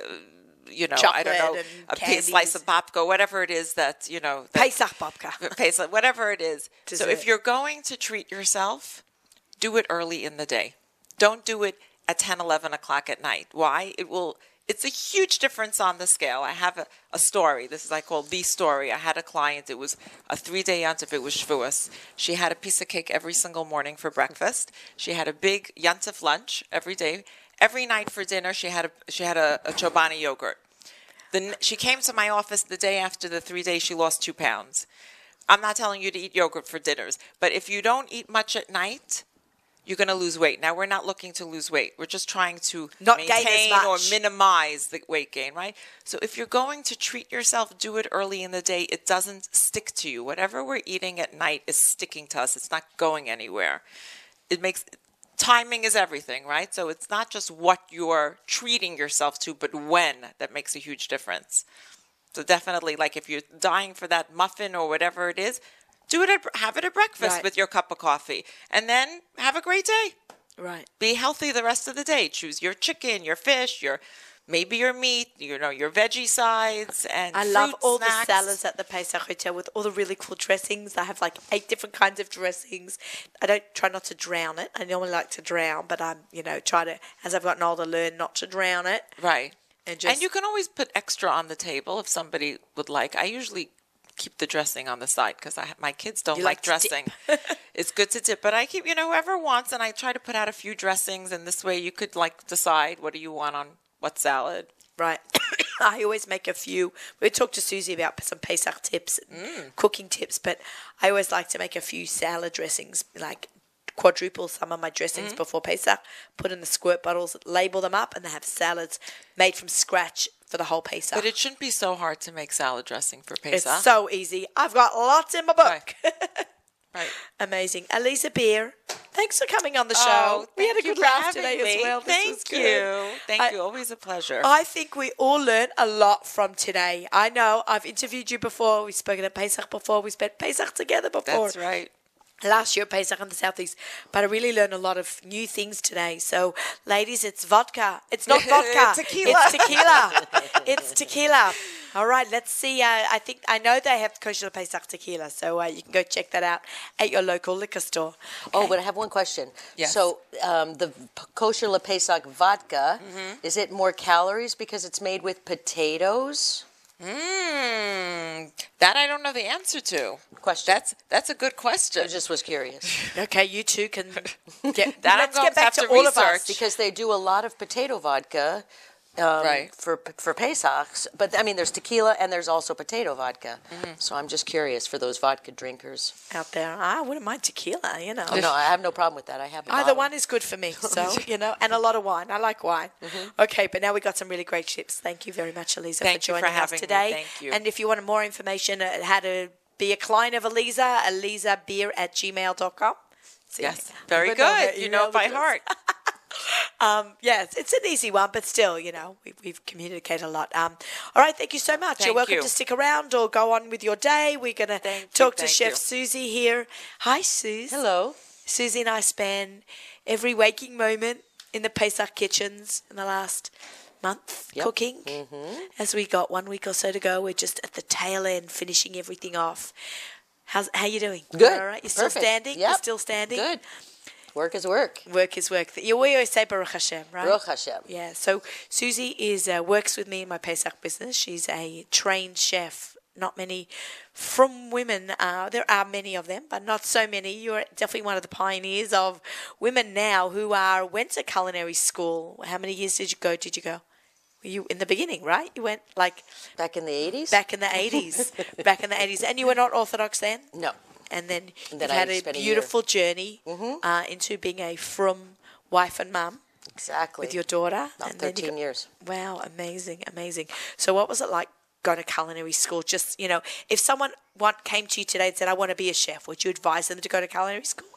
you know, I don't know, a candies. slice of babka, whatever it is that you know. That, Pesach babka. Pesach, whatever it is. So if you're going to treat yourself, do it early in the day. Don't do it at 10, 11 o'clock at night. Why? It will. It's a huge difference on the scale. I have a, a story. This is I call the story. I had a client. It was a three day yontif. It was Shavuos. She had a piece of cake every single morning for breakfast. She had a big yontif lunch every day. Every night for dinner, she had a she had a, a chobani yogurt. The, she came to my office the day after the three days. She lost two pounds. I'm not telling you to eat yogurt for dinners, but if you don't eat much at night, you're going to lose weight. Now we're not looking to lose weight. We're just trying to Not gain maintain or minimize the weight gain, right? So if you're going to treat yourself, do it early in the day. It doesn't stick to you. Whatever we're eating at night is sticking to us. It's not going anywhere. It makes timing is everything, right? So it's not just what you're treating yourself to, but when that makes a huge difference. So definitely, like if you're dying for that muffin or whatever it is, do it. At, have it at breakfast Right. with your cup of coffee, and then have a great day. Right. Be healthy the rest of the day. Choose your chicken, your fish, your maybe your meat, you know, your veggie sides, and I love all snacks. the salads at the Pesach Hotel with all the really cool dressings. I have like eight different kinds of dressings. I don't try not to drown it. I normally like to drown, but I'm, you know, try to, as I've gotten older, learn not to drown it. Right. And just, And, you can always put extra on the table if somebody would like. I usually keep the dressing on the side because I my kids don't You like, like dressing. it's good to dip, but I keep you know whoever wants, and I try to put out a few dressings, and this way you could like decide what do you want on what salad. Right. I always make a few. We talked to Suzie about some Pesach tips, Mm. cooking tips, but I always like to make a few salad dressings, like quadruple some of my dressings Mm. before Pesach, put in the squirt bottles, label them up, and they have salads made from scratch for the whole Pesach. But it shouldn't be so hard to make salad dressing for Pesach. it's so easy. I've got lots in my book. right. Amazing. Aliza Beer, thanks for coming on the oh, show. Oh, we had a good laugh today me. as well. This Thank was good. you. Thank I- you. Always a pleasure. I think we all learned a lot from today. I know I've interviewed you before. We've spoken at Pesach before. We spent Pesach together before. That's right. Last year at Pesach in the Southeast. But I really learned a lot of new things today. So, ladies, it's vodka. It's not vodka. Tequila. It's tequila. it's tequila. All right, let's see. Uh, I think I know they have kosher Pesach tequila, so uh, you can go check that out at your local liquor store. Oh, but I have one question. Yes. So um, the kosher Le Pesach vodka, Mm-hmm. is it more calories because it's made with potatoes? Mm, don't know the answer to. Question. That's that's a good question. I just was curious. Okay, you two can get That Let's get back to, to all of us. because they do a lot of potato vodka um, Right. for for Pesach. But I mean, there's tequila and there's also potato vodka. Mm-hmm. So I'm just curious for those vodka drinkers. Out there, I wouldn't mind tequila. You know, Oh, no, I have no problem with that. I have a Either one is good for me. So, you know, and a lot of wine. I like wine. Okay, but now we got some really great tips. Thank you very much, Aliza, Thank for you for joining us having me. today. Thank you. And if you want more information on how to be a client of Aliza, alizabeer at gmail.com. See, Yes, very don't know her good. You know it by heart. Um, yes, it's an easy one, but still, you know, we, we've communicated a lot. Um, all right, thank you so much. You're welcome you. to stick around or go on with your day. We're going to Thank you, talk to Chef you. Suzie here. Hi, Suze. Hello. Suzie and I spend every waking moment in the Pesach kitchens in the last month Yep. cooking. As we got one week or so to go, we're just at the tail end finishing everything off. How's how you doing? Good. all right? You're still Perfect. standing. You're still standing. Good. Work is work. Work is work. You we always say Baruch Hashem, right? Baruch Hashem. Yeah. So Suzie is uh, works with me in my Pesach business. She's a trained chef. Not many from women. Uh, there are many of them, but not so many. You're definitely one of the pioneers of women now who are went to culinary school. How many years did you go? Did you go? Were you in the beginning, right? You went like Back in the 80s? back in the eighties, back in the eighties, and you were not Orthodox then. No. And then And you've I had a spent a beautiful journey uh, into being a from wife and mum Exactly. with your daughter. About and then 13 got- years. Wow, amazing, amazing. So, what was it like going to culinary school? Just you know, if someone want, came to you today and said, "I want to be a chef," would you advise them to go to culinary school?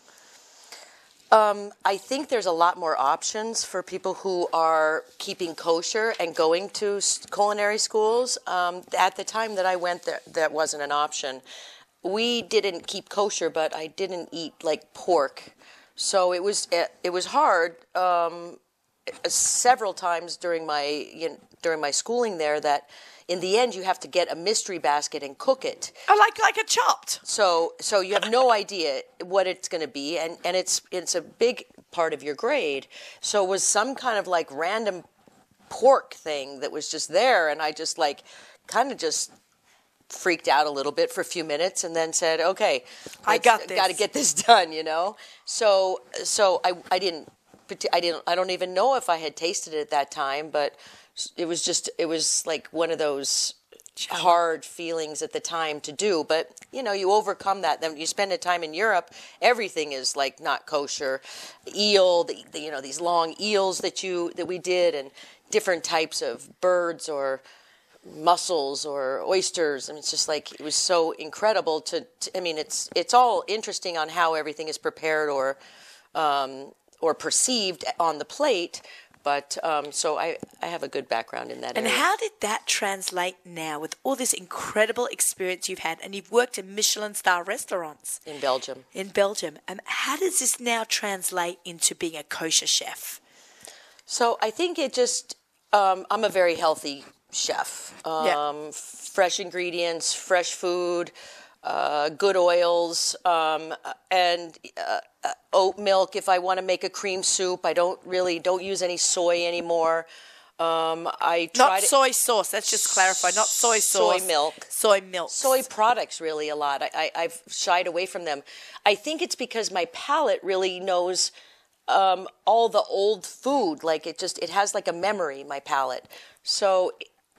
Um, I think there's a lot more options for people who are keeping kosher and going to culinary schools. Um, at the time that I went there, that wasn't an option. We didn't keep kosher, but I didn't eat like pork, so it was it, it was hard. Um, several times during my you know, during my schooling there that in the end you have to get a mystery basket and cook it. I like like a chopped. So so you have no idea what it's going to be, and and it's it's a big part of your grade. So it was some kind of like random pork thing that was just there, and I just like kind of just freaked out a little bit for a few minutes, and then said, "Okay, I got Got to get this done," you know. So so I I didn't I didn't I don't even know if I had tasted it at that time, but it was just it was like one of those hard feelings at the time to do but you know you overcome that. Then you spend a time in europe everything is like not kosher. Eel the, the, you know these long eels that you that we did and different types of birds or mussels or oysters and it's just like it was so incredible to, to i mean it's it's all interesting on how everything is prepared or um, or perceived on the plate but um, so I, I have a good background in that And area. how did that translate now with all this incredible experience you've had, and you've worked in Michelin star restaurants in Belgium. in Belgium? Um, how does this now translate into being a kosher chef? So I think it just, um, I'm a very healthy chef. Um, Yeah. Fresh ingredients, fresh food, uh, good oils, um, and uh, oat milk. If I want to make a cream soup, I don't really don't use any soy anymore. Um, I try Not to, soy sauce. Let's just clarify. Not soy sauce. Soy milk. Soy milk. soy products really a lot. I, I, I've shied away from them. I think it's because my palate really knows um, all the old food. Like it just it has like a memory. My palate. So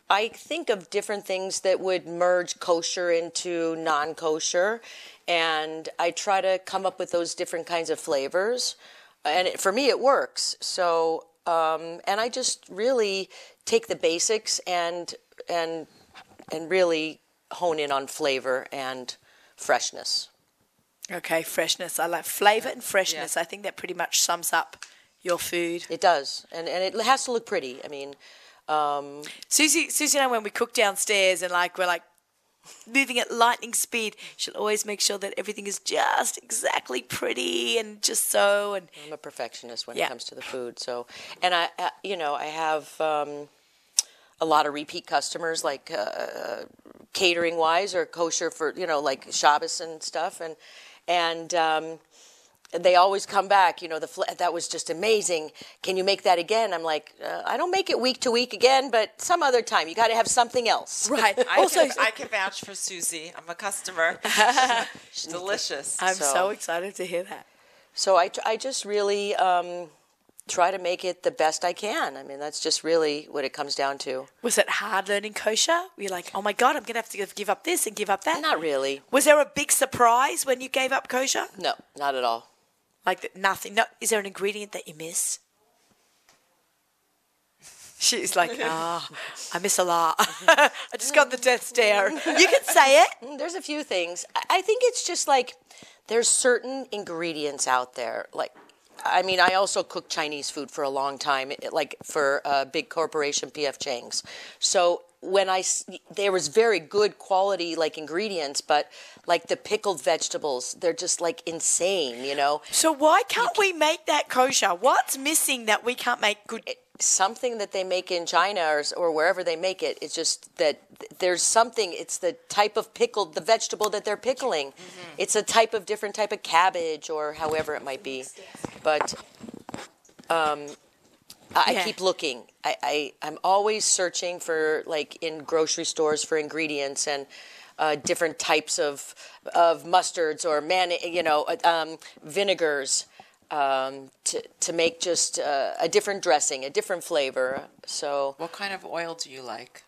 I think of different things that would merge kosher into non-kosher, and I try to come up with those different kinds of flavors. And it, for me, it works. So um, and I just really take the basics and and and really hone in on flavor and freshness. Okay, freshness. I like flavor and freshness. Yeah. I think that pretty much sums up your food. It does, and and it has to look pretty. I mean, Suzie, Suzie and I, when we cook downstairs and like we're like moving at lightning speed, she'll always make sure that everything is just exactly pretty and just so. And I'm a perfectionist when Yeah. it comes to the food. So, and I, uh, you know, I have um, a lot of repeat customers, like uh, catering wise or kosher for you know, like Shabbos and stuff, and and. Um, they always come back. You know, the fl- that was just amazing. Can you make that again? I'm like, uh, I don't make it week to week again, but some other time. You got to have something else. right. I, also, can, I can vouch for Suzie. I'm a customer. Delicious. I'm so, so- excited to hear that. So I, I just really, um, try to make it the best I can. I mean, that's just really what it comes down to. Was it hard learning kosher? Were you like, oh my God, I'm going to have to give up this and give up that? Not really. Was there a big surprise when you gave up kosher? No, not at all. Like nothing? No. Is there an ingredient that you miss? She's like, ah, I miss a lot. I just got the death stare. You can say it. Mm, There's a few things. I- I think it's just like there's certain ingredients out there. Like, I mean, I also cooked Chinese food for a long time, like for a big corporation, PF Chang's. So when I there was very good quality like ingredients, but like the pickled vegetables, they're just like insane. You know, So why can't we make that kosher? What's missing that we can't make good? something that they make in China or, or wherever they make it. It's just that there's something. It's the type of pickled, the vegetable that they're pickling. It's a type of different type of cabbage or however it might be. But um, I, Yeah. I keep looking. I, I I'm always searching for like in grocery stores for ingredients and. Uh, different types of of mustards or man, you know, uh, um, vinegars um, to to make just uh, a different dressing, a different flavor. So What kind of oil do you like?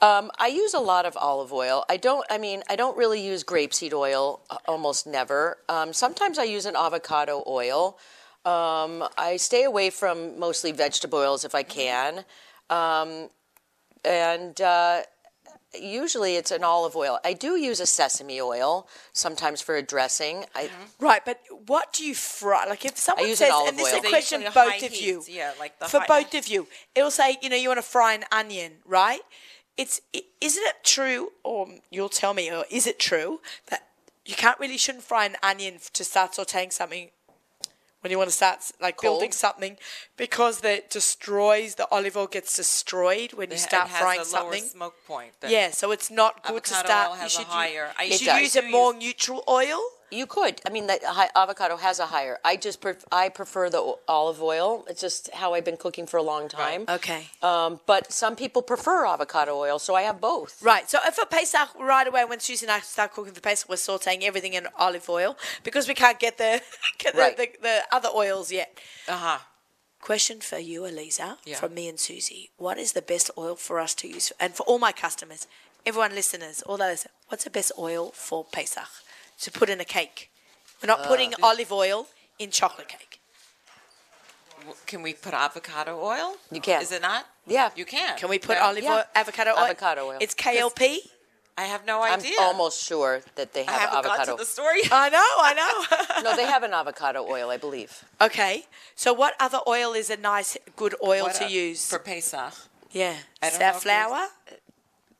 um, I use a lot of olive oil. I don't. I mean, I don't really use grapeseed oil. uh, Almost never. Um, sometimes I use an avocado oil. Um, I stay away from mostly vegetable oils if I can, um, and. Uh, Usually it's an olive oil. I do use a sesame oil sometimes for a dressing. I, Right, but what do you fry? Like if someone use an says, olive and this is a question usually both high of you, yeah, like the for high- both of you, it'll say, you know, you want to fry an onion, right? It's i- isn't it true, or you'll tell me, or is it true that you can't really shouldn't fry an onion to start sautéing something when you want to start like building something because that destroys the olive oil gets destroyed when you start has frying a lower something. smoke point. Yeah, so it's not good to start. you a should higher- You should use a more neutral oil. You could. I mean, that avocado has a higher. I just pref- I prefer the olive oil. It's just how I've been cooking for a long time. Okay. Um, but some people prefer avocado oil, so I have both. Right. So for Pesach, right away when Suzie and I start cooking for Pesach, we're sautéing everything in olive oil because we can't get the get the, Right. the, the other oils yet. Uh huh. Question for you, Aliza, Yeah. from me and Suzie. What is the best oil for us to use? And for all my customers, everyone listeners, all those, what's the best oil for Pesach to put in a cake? We're not putting Uh, olive oil in chocolate cake. Can we put avocado oil? You can. Is it not? Yeah. You can. Can we put Yeah. olive Yeah. oil, avocado oil? Avocado oil. It's KLP. I have no idea. I'm idea. almost sure that they I have haven't got avocado. to the story. I know, I know. no, they have an avocado oil, I believe. okay. So what other oil is a nice, good oil What to a- use? for Pesach. yeah. I don't know if Safflower.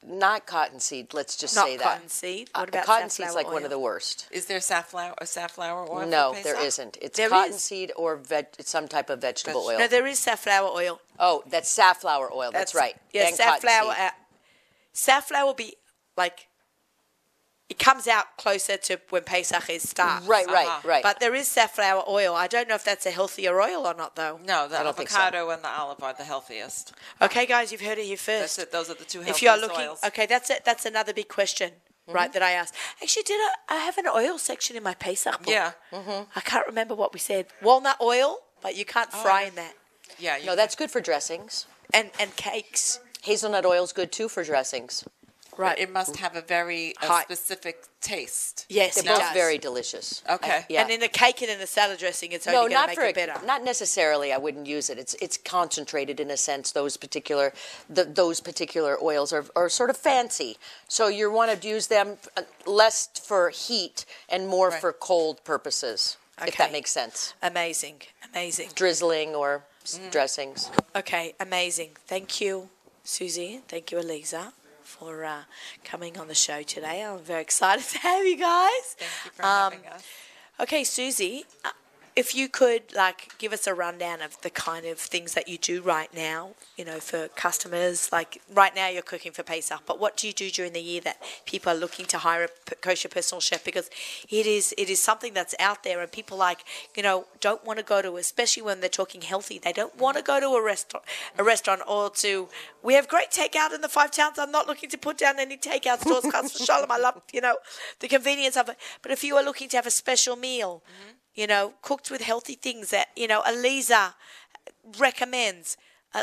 Not cottonseed. Let's just Not say that. cottonseed. What Uh, about cottonseed's safflower like one oil? of the worst. Is there safflower a safflower oil? No, for there Pesach? isn't. It's There is. cottonseed or veg- it's some type of vegetable Veg- oil. No, there is safflower oil. oh, that's safflower oil. That's, right. Yeah, and safflower. cottonseed. Uh, safflower will be like it comes out closer to when Pesach is starts. Right, right, Uh-huh. right. But there is safflower oil. I don't know if that's a healthier oil or not, though. No, the I don't think so. avocado and the olive are the healthiest. Okay, guys, you've heard it here first. That's it. Those are the two if you are looking, oils. okay, that's it. That's another big question, Mm-hmm. right? That I asked. Actually, did I, I have an oil section in my Pesach book? Yeah. I can't remember what we said. Walnut oil, but you can't Oh, fry in that. Yeah. You no, that's good for dressings. And and cakes, Hazelnut oil's good too for dressings. Right? It must have a very High. specific taste. yes, They're it both does. very delicious. Okay. I- yeah. And in a cake and in a salad dressing, it's only no, going to not make for it a, better. not necessarily. I wouldn't use it. It's it's concentrated in a sense. Those particular the, those particular oils are, are sort of fancy. So you want to use them uh, less for heat and more Right. for cold purposes. If Okay. that makes sense. Amazing, amazing. Drizzling or s Mm. dressings. Okay, amazing. Thank you, Suzie. Thank you, Aliza, for uh, coming on the show today. I'm very excited to have you guys. Thank you for Um, having us. Okay, Suzie, uh, if you could like give us a rundown of the kind of things that you do right now, you know, for customers. Like right now, you're cooking for Pesach, but what do you do during the year that people are looking to hire a kosher personal chef? Because it is it is something that's out there, and people like you know don't want to go to, especially when they're talking healthy. They don't want to go to a restaurant, a restaurant, or to. We have great takeout in the five towns. I'm not looking to put down any takeout stores. Cause for Shalom, I love you know the convenience of it. But if you are looking to have a special meal, mm-hmm. You know, cooked with healthy things that, you know, Aliza recommends. Uh,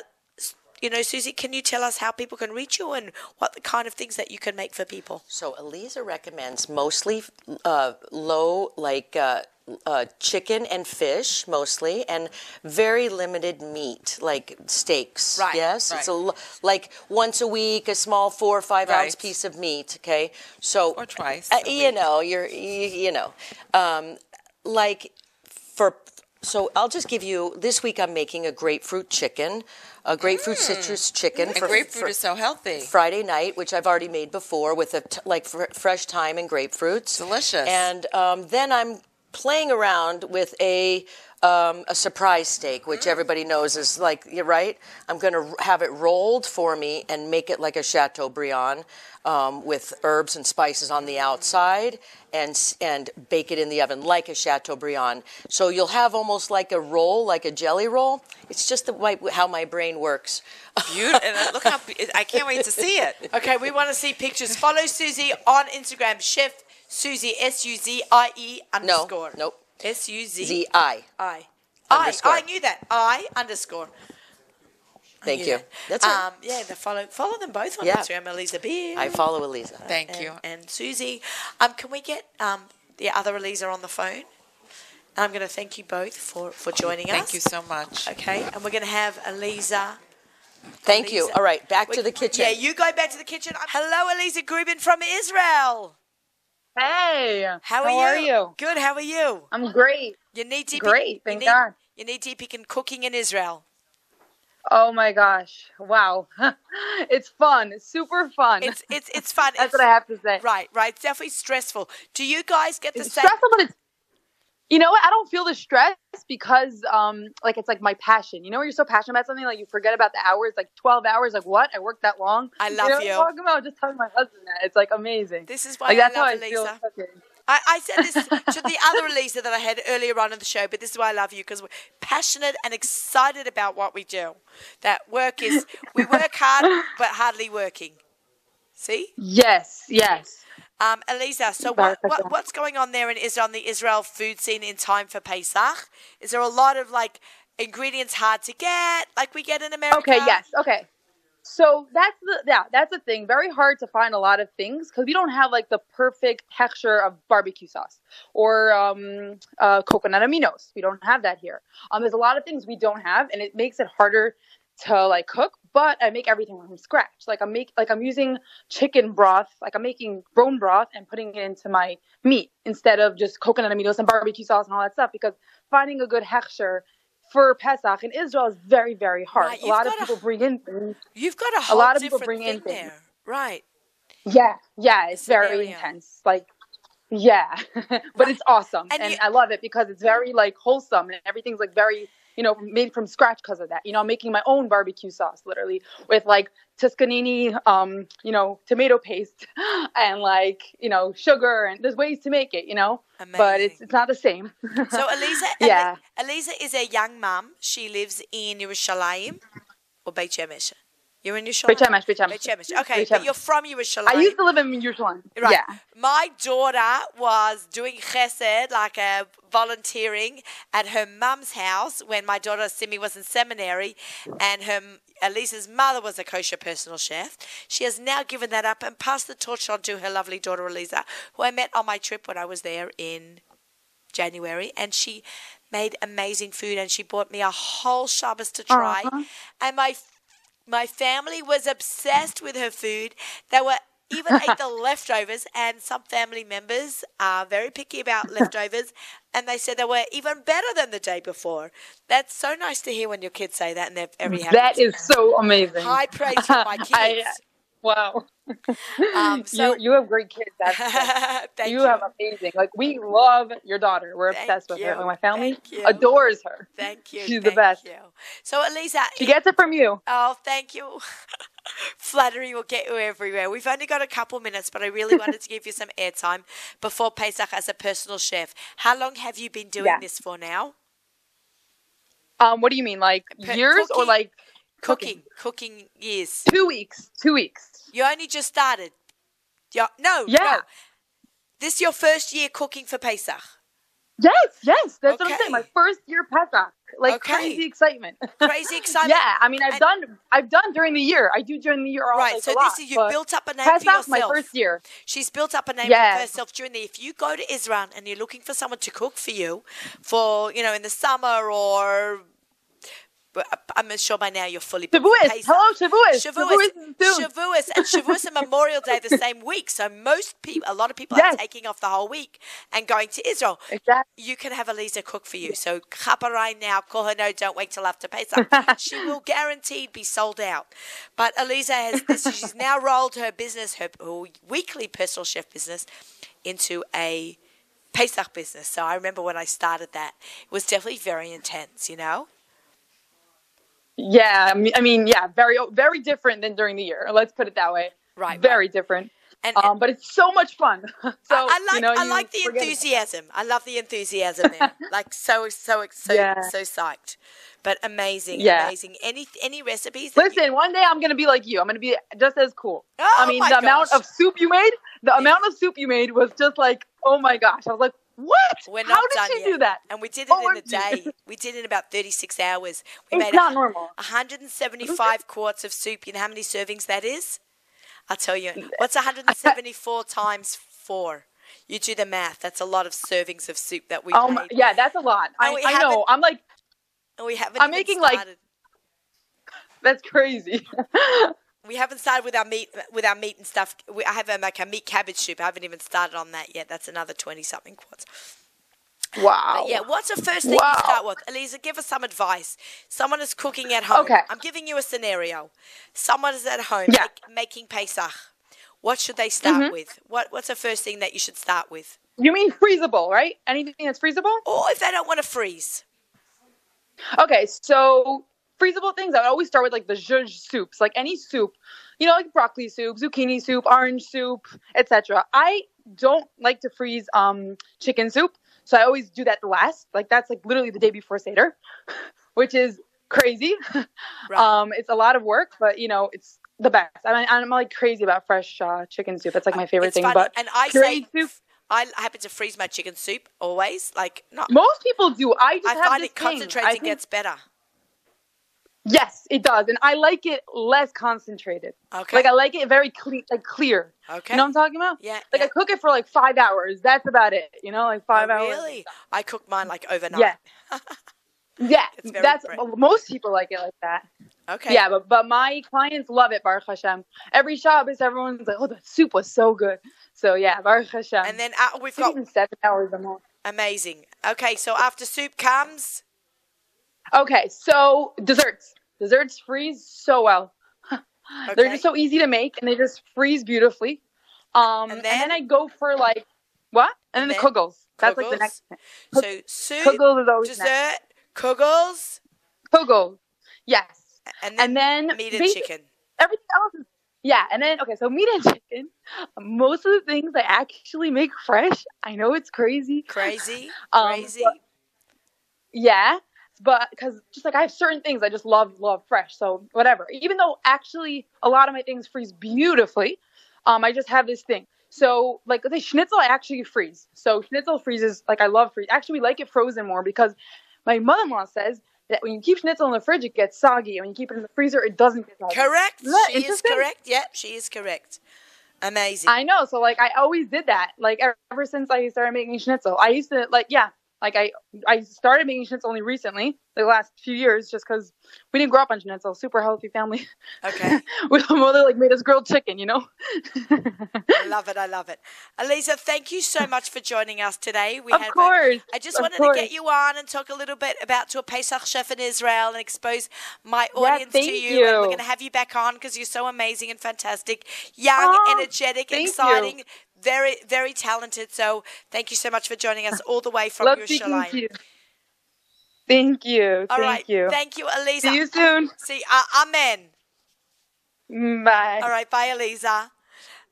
you know, Suzie, can you tell us how people can reach you and what the kind of things that you can make for people? So Aliza recommends mostly uh, low, like uh, uh, chicken and fish, mostly, and very limited meat, like steaks. Right, Yes, right. it's a like once a week, a small four or five ounce piece of meat. Okay, so Or twice Uh, a you week. know, you're you, you know, um, like for so I'll just give you this week. I'm making a grapefruit chicken, a grapefruit citrus chicken. And for, grapefruit for- is so healthy. Friday night, which I've already made before with a t- like fr- fresh thyme and grapefruits. Delicious. And um, then I'm playing around with a um, a surprise steak, which everybody knows is like you're right. I'm going to have it rolled for me and make it like a Chateaubriand um, with herbs and spices on the outside and and bake it in the oven like a Chateaubriand. So you'll have almost like a roll, like a jelly roll. It's just the way, how my brain works. Beautiful. look how be- I can't wait to see it. Okay, we want to see pictures. Follow Suzie on Instagram, Chef Suzie S U Z I E underscore. No, nope. S U Z Z I. I. I. Underscore. I knew that. I underscore. I Thank knew you. that. That's it. um, yeah. The follow follow them both on Yeah. Instagram. Aliza Beer. I follow Aliza. Thank and, you. And Suzie, um, can we get um, the other Aliza on the phone? I'm going to thank you both for, for joining us. Thank you so much. Okay, and we're going to have Aliza. Thank you. Aliza. All right, back We- to the kitchen. Yeah, you go back to the kitchen. Hello, Aliza Grubin from Israel. Hey, How are how you? are you? Good. How are you? I'm great. You need to Great, you thank need, God. You need to begin cooking in Israel. Oh my gosh! Wow, it's fun, super fun. It's it's it's fun. That's It's- what I have to say. Right, right. It's definitely stressful. Do you guys get the It's same? stressful, but it's you know what? I don't feel the stress because um like it's like my passion. You know, when you're so passionate about something, like you forget about the hours, like 12 hours. Like what? I worked that long. I you love know, you. what I'm talking about just telling my husband that it's like amazing. This is why like that's I love how I feel. Aliza. I, I said this to the other Aliza that I had earlier on in the show, but this is why I love you because we're passionate and excited about what we do. That work is, we work hard, but hardly working. See? Yes, yes. Um, Aliza, so what, what, what's going on there in Israel, on the Israel food scene in time for Pesach? Is there a lot of like ingredients hard to get, like we get in America? Okay, yes, okay. So that's the yeah, that's the thing. Very hard to find a lot of things because we don't have like the perfect texture of barbecue sauce or um, uh, coconut aminos. We don't have that here. Um, there's a lot of things we don't have, and it makes it harder to like cook. But I make everything from scratch. Like I'm make like I'm using chicken broth. Like I'm making bone broth and putting it into my meat instead of just coconut aminos and barbecue sauce and all that stuff. Because finding a good hechsher for Pesach in Israel is very very hard. Right, a lot of people bring in things. You've got a whole lot of people different bring in thing things. there. Right. Yeah, yeah, it's very intense. Like, yeah, but it's awesome, And and, you- I love it because it's very like wholesome, and everything's like very, you know, made from scratch because of that. You know, I'm making my own barbecue sauce, literally with like Tuscanini, um, you know, tomato paste, and like you know, sugar, and there's ways to make it, you know, but it's it's not the same. So Aliza, Yeah. Aliza is a young mom. She lives in Yerushalayim or Beit Shemesh. You're in Yerushalayim. Beit Shemesh, Beit Shemesh. Beit Shemesh. Okay, Beit but you're from Yerushalayim. I used to live in Yerushalayim. Right. Yeah. My daughter was doing chesed, like uh, volunteering at her mum's house when my daughter Simi was in seminary, and her Aliza's mother was a kosher personal chef. She has now given that up and passed the torch on to her lovely daughter Aliza, who I met on my trip when I was there in January, and she made amazing food, and she bought me a whole Shabbos to try, Aw. and my my family was obsessed with her food. They were even ate the leftovers, and some family members are very picky about leftovers, and they said they were even better than the day before. That's so nice to hear when your kids say that, and they're very happy. That is so amazing. high praise from my I- kids. Wow. Um, so- you you have great kids. That's Thank you, you. have amazing. Like we love your daughter. We're Thank obsessed with her. you. Like, my family adores her. Thank you. She's the best. You. So, Aliza, She gets it from you. Oh, thank you. Flattery will get you everywhere. We've only got a couple minutes, but I really wanted to give you some airtime before Pesach as a personal chef. How long have you been doing Yeah. this for now? Um, what do you mean, like Pe- years or cooking. like Cooking, cooking years. Two weeks. Two weeks. You only just started. Yeah, no, Yeah. no. This your first year cooking for Pesach. Yes, yes, that's what I'm saying. My first year Pesach, like Okay. crazy excitement. Crazy excitement. yeah, I mean, I've And- done, I've done during the year. I do during the year. all, Right, like, so this lot, is you built up a name Pesach, for yourself. my first year. She's built up a name Yeah. for herself during the. If you go to Israel and you're looking for someone to cook for you, for you know in the summer or. But uh, I'm sure by now you're fully booked Shavuos. Hello, Shavuos. Shavuos, Shavuos. Shavuos, and Shavuos and Memorial Day the same week. So most people, a lot of people are taking off the whole week and going to Israel. Exactly. You can have Aliza cook for you. So chaparai now, call her no, don't wait till after Pesach. she will guaranteed be sold out. But Aliza has this, she's now rolled her business, her, her weekly personal chef business, into a Pesach business. So I remember when I started that, it was definitely very intense, you know? Yeah, I mean, yeah, very, very different than during the year. Let's put it that way. Right, Very different. And, Um, but it's so much fun. so I, like you know, I like the enthusiasm. I love the enthusiasm there. like so so so Yeah. so psyched. But amazing, Yeah. amazing. Any any recipes? that you- Listen, one day I'm gonna be like you. I'm gonna be just as cool. Oh I mean, the amount of soup you made, the amount of soup you made was just like, oh my gosh. I was like, what? We're not How did done you yet. do that? And we did it oh, in a day. We did it in about 36 hours. We It's made not normal. 175 quarts of soup. You know how many servings that is? I'll tell you. What's 174 times 4? You do the math. That's a lot of servings of soup that we Oh made. yeah, that's a lot. I, I know. I'm like, And we haven't I'm making, like, that's crazy. We haven't started with our meat with our meat and stuff. We, I have a, like a meat cabbage soup. I haven't even started on that yet. That's another twenty something quarts. wow. But yeah, what's the first thing Wow. you start with? Aliza, give us some advice. Someone is cooking at home. Okay. I'm giving you a scenario. Someone is at home Yeah. make- making Pesach. What should they start Mm-hmm. with? What What's the first thing that you should start with? You mean freezable, right? Anything that's freezable? Or if they don't want to freeze. Okay, so freezable things. I would always start with like the zhuzh soups, like any soup, you know, like broccoli soup, zucchini soup, orange soup, etc. I don't like to freeze um chicken soup, so I always do that last. Like that's like literally the day before seder, which is crazy. Right. Um, it's a lot of work, but you know, it's the best. I mean, I'm like crazy about fresh uh, chicken soup. It's like my favorite it's thing. funny. But and I say soup, I happen to freeze my chicken soup always. Like not. most people do. I just I have find this it thing. concentrates I and think- gets better. Yes, it does, and I like it less concentrated. Okay. Like I like it very clear, like clear. okay. You know what I'm talking about? yeah. Like yeah. I cook it for like five hours. That's about it. You know, like five oh, hours. Really? I cook mine like overnight. Yeah. Yeah, that's most people like it like that. Okay. Yeah, but but my clients love it. Baruch Hashem. Every Shabbos, everyone's like, "Oh, the soup was so good." So yeah, Baruch Hashem. And then uh, we've got seven hours or more. amazing. Okay, so after soup comes. Okay, so desserts. Desserts freeze so well. They're just so easy to make, and they just freeze beautifully. Um, And and then? then, I go for like what? And, And then then? the kugels. That's like the next. So soup, Kugels is always next. dessert, kugels, Kugels. Yes. and then, And then meat and chicken. Everything else is yeah, and then okay, so meat and chicken. Most of the things I actually make fresh. I know it's crazy. Crazy, Um, crazy. Yeah, but because just like I have certain things I just love love fresh. So whatever. Even though actually a lot of my things freeze beautifully, um, I just have this thing. So like the schnitzel I actually freeze. So schnitzel freezes like I love freeze. Actually, we like it frozen more because my mother-in-law says that when you keep schnitzel in the fridge, it gets soggy. And when you keep it in the freezer, it doesn't get soggy. correct. She is correct. Yep, she is correct. Amazing. I know. So like I always did that. Like ever, ever since I started making schnitzel, I used to like yeah. Like I I started making schnitzel only recently, the last few years, just because we didn't grow up on schnitzel. Super healthy family. okay, With my mother like made us grilled chicken, you know. I love it. I love it. Aliza, thank you so much for joining us today. We of had course. I just wanted to get you on and talk a little bit about to a Pesach chef in Israel and expose my Yeah, audience to thank you. And we're going to have you back on because you're so amazing and fantastic, young, Oh, energetic, exciting. you. Very, very talented. So thank you so much for joining us all the way from Love speaking to you. Thank you. All Thank right, you. thank you, Aliza. See you soon. See, uh, amen. Mm, Bye. All right, bye, Aliza.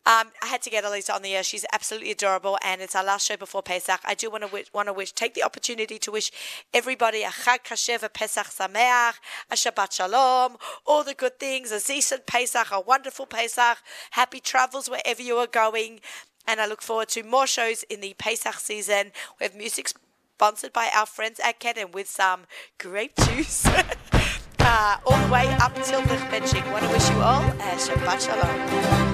Um, I had to get Aliza on the air. She's absolutely adorable, and it's our last show before Pesach. I do want to wish, want to wish, take the opportunity to wish everybody a Chag Kasher, a Pesach Sameach, a Shabbat Shalom, all the good things, a decent Pesach, a wonderful Pesach, happy travels wherever you are going, and I look forward to more shows in the Pesach season. We have music sponsored by our friends at Kedem with some grape juice. uh, all the way up till the benching. Want to wish you all a Shabbat Shalom.